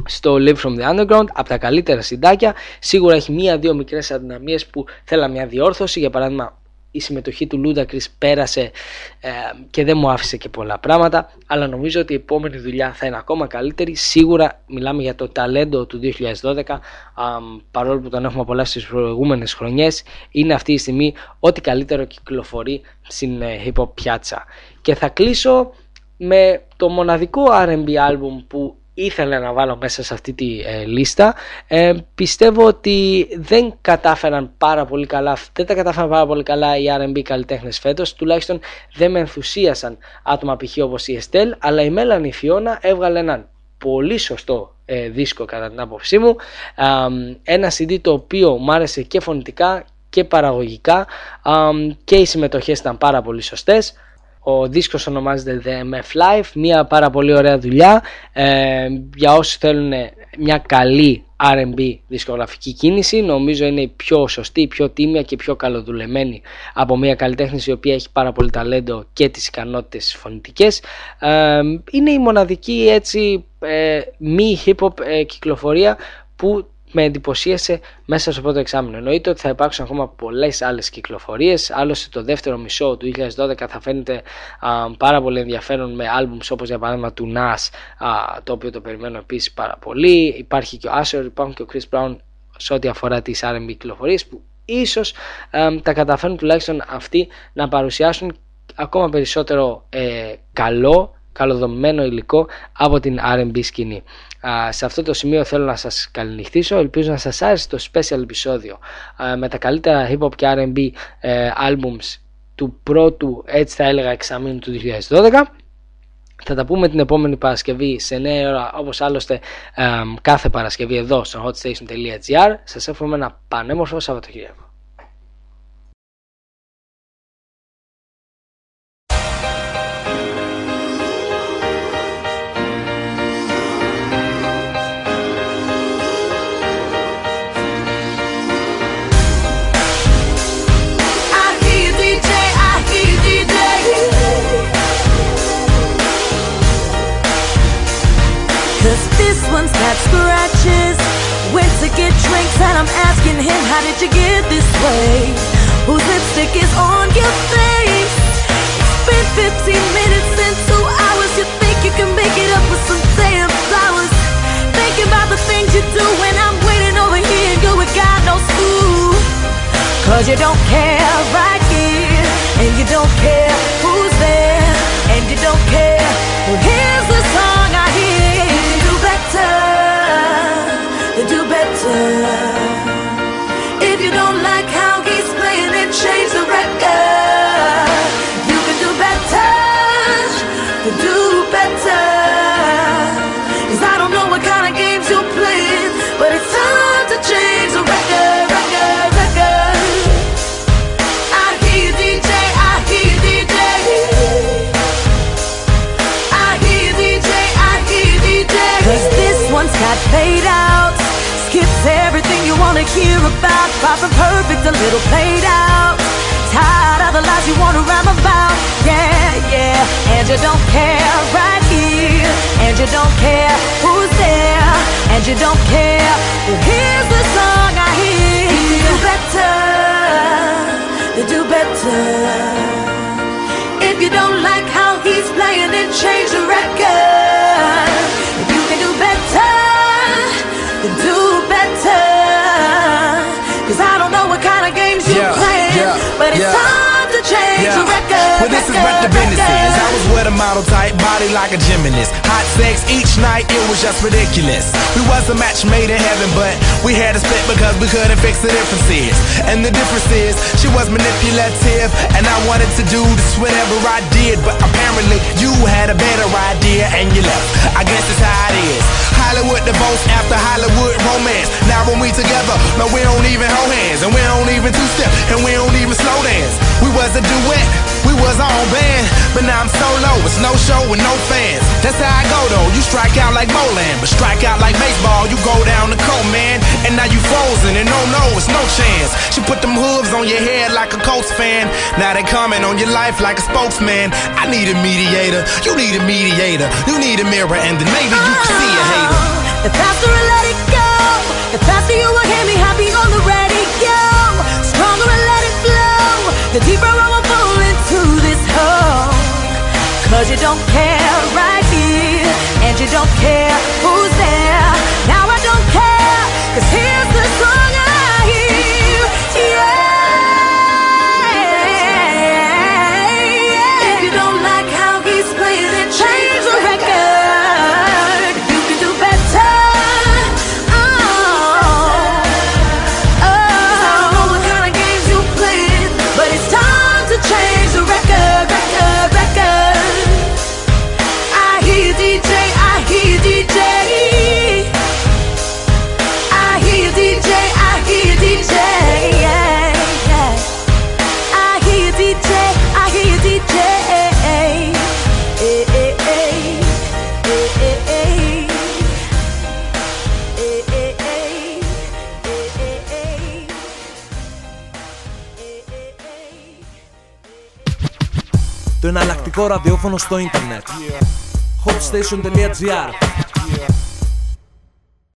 στο Live From The Underground από τα καλύτερα συντάκια. Σίγουρα έχει μία-δύο μικρές αδυναμίες που θέλα μια διόρθωση. Για παράδειγμα η συμμετοχή του Ludacris πέρασε ε, και δεν μου άφησε και πολλά πράγματα αλλά νομίζω ότι η επόμενη δουλειά θα είναι ακόμα καλύτερη. Σίγουρα μιλάμε για το ταλέντο του 2012 α, παρόλο που τον έχουμε απολαύσει στις προηγούμενες χρονιές είναι αυτή η στιγμή ό,τι καλύτερο κυκλοφορεί στην ε, hip hop πιάτσα. Και θα κλείσω με το μοναδικό R&B album που ήθελα να βάλω μέσα σε αυτή τη ε, λίστα. Ε, πιστεύω ότι δεν κατάφεραν πάρα πολύ καλά, δεν τα κατάφεραν πάρα πολύ καλά οι R&B καλλιτέχνες φέτος, τουλάχιστον δεν με ενθουσίασαν άτομα π.χ. όπως η Estelle, αλλά η Melanie Fiona έβγαλε έναν πολύ σωστό ε, δίσκο κατά την άποψή μου, ένα CD το οποίο μου άρεσε και φωνητικά και παραγωγικά και οι συμμετοχές ήταν πάρα πολύ σωστές. Ο δίσκος ονομάζεται The MF Life, μια πάρα πολύ ωραία δουλειά. Ε, για όσους θέλουν μια καλή R&B δισκογραφική κίνηση νομίζω είναι η πιο σωστή, η πιο τίμια και πιο καλοδουλεμένη από μια καλλιτέχνη η οποία έχει πάρα πολύ ταλέντο και τις ικανότητες φωνητικές. Ε, είναι η μοναδική έτσι ε, μη hip hop ε, κυκλοφορία που με εντυπωσίασε μέσα στο πρώτο εξάμεινο. Εννοείται ότι θα υπάρξουν ακόμα πολλές άλλες κυκλοφορίες. Άλλωστε, το δεύτερο μισό του 2012 θα φαίνεται α, πάρα πολύ ενδιαφέρον με albums όπως για παράδειγμα του Nas, α, το οποίο το περιμένω επίσης πάρα πολύ. Υπάρχει και ο Asher, υπάρχουν και ο Chris Brown σε ό,τι αφορά τις RB κυκλοφορίες που ίσως τα καταφέρουν τουλάχιστον αυτοί να παρουσιάσουν ακόμα περισσότερο ε, καλό καλοδομημένο υλικό από την R&B σκηνή. Α, σε αυτό το σημείο θέλω να σας καληνυχτήσω, ελπίζω να σας άρεσε το special επεισόδιο α, με τα καλύτερα hip hop και R&B ε, albums του πρώτου έτσι θα έλεγα εξαμήνου του 2012 θα τα πούμε την επόμενη Παρασκευή σε νέα ώρα όπως άλλωστε ε, κάθε Παρασκευή εδώ στο hotstation.gr σας εύχομαι ένα πανέμορφο Σαββατοκύριακο get drinks and I'm asking him, How did you get this way? Whose lipstick is on your face? It's been 15 minutes and two hours. You think you can make it up with some damn flowers? Thinking about the things you do when I'm waiting over here and you God knows who. Cause you don't care right here, and you don't care who's there, and you don't care who hears the song I hear. You can do better, better. Wanna hear about. Far perfect, a little played out. Tired of the lies you wanna rhyme about. Yeah, yeah. And you don't care right here. And you don't care who's there. And you don't care who hears the song I hear. You do better. You do better. If you don't like how he's playing then change the record. Well, this is what the business is. I was with a model type, body like a gymnast. Hot sex each night, it was just ridiculous. We was a match made in heaven, but we had to split because we couldn't fix the differences. And the difference is, she was manipulative, and I wanted to do this whatever I did, but apparently you had a better idea and you left. I guess that's how it is. Hollywood divorce after Hollywood romance. Now when we together, no, we don't even hold hands, and we don't even two step, and we don't even slow dance. We was a duet, we was own band, but now I'm solo. It's no show with no fans. That's how I go though. You strike out like Moland, but strike out like baseball. You go down the cold man, and now you frozen, and no, no, it's no chance. She put them hooves on your head like a Colts fan. Now they coming on your life like a spokesman. I need a mediator, you need a mediator, you need a mirror, and then maybe you can see a hater. The faster I let it go, the faster you will hear me happy on the radio. Stronger I let it flow, the deeper I will fall into this hole. Cause you don't care right here, and you don't care who's Το εναλλακτικό ραδιόφωνο στο ίντερνετ. Hopstation.gr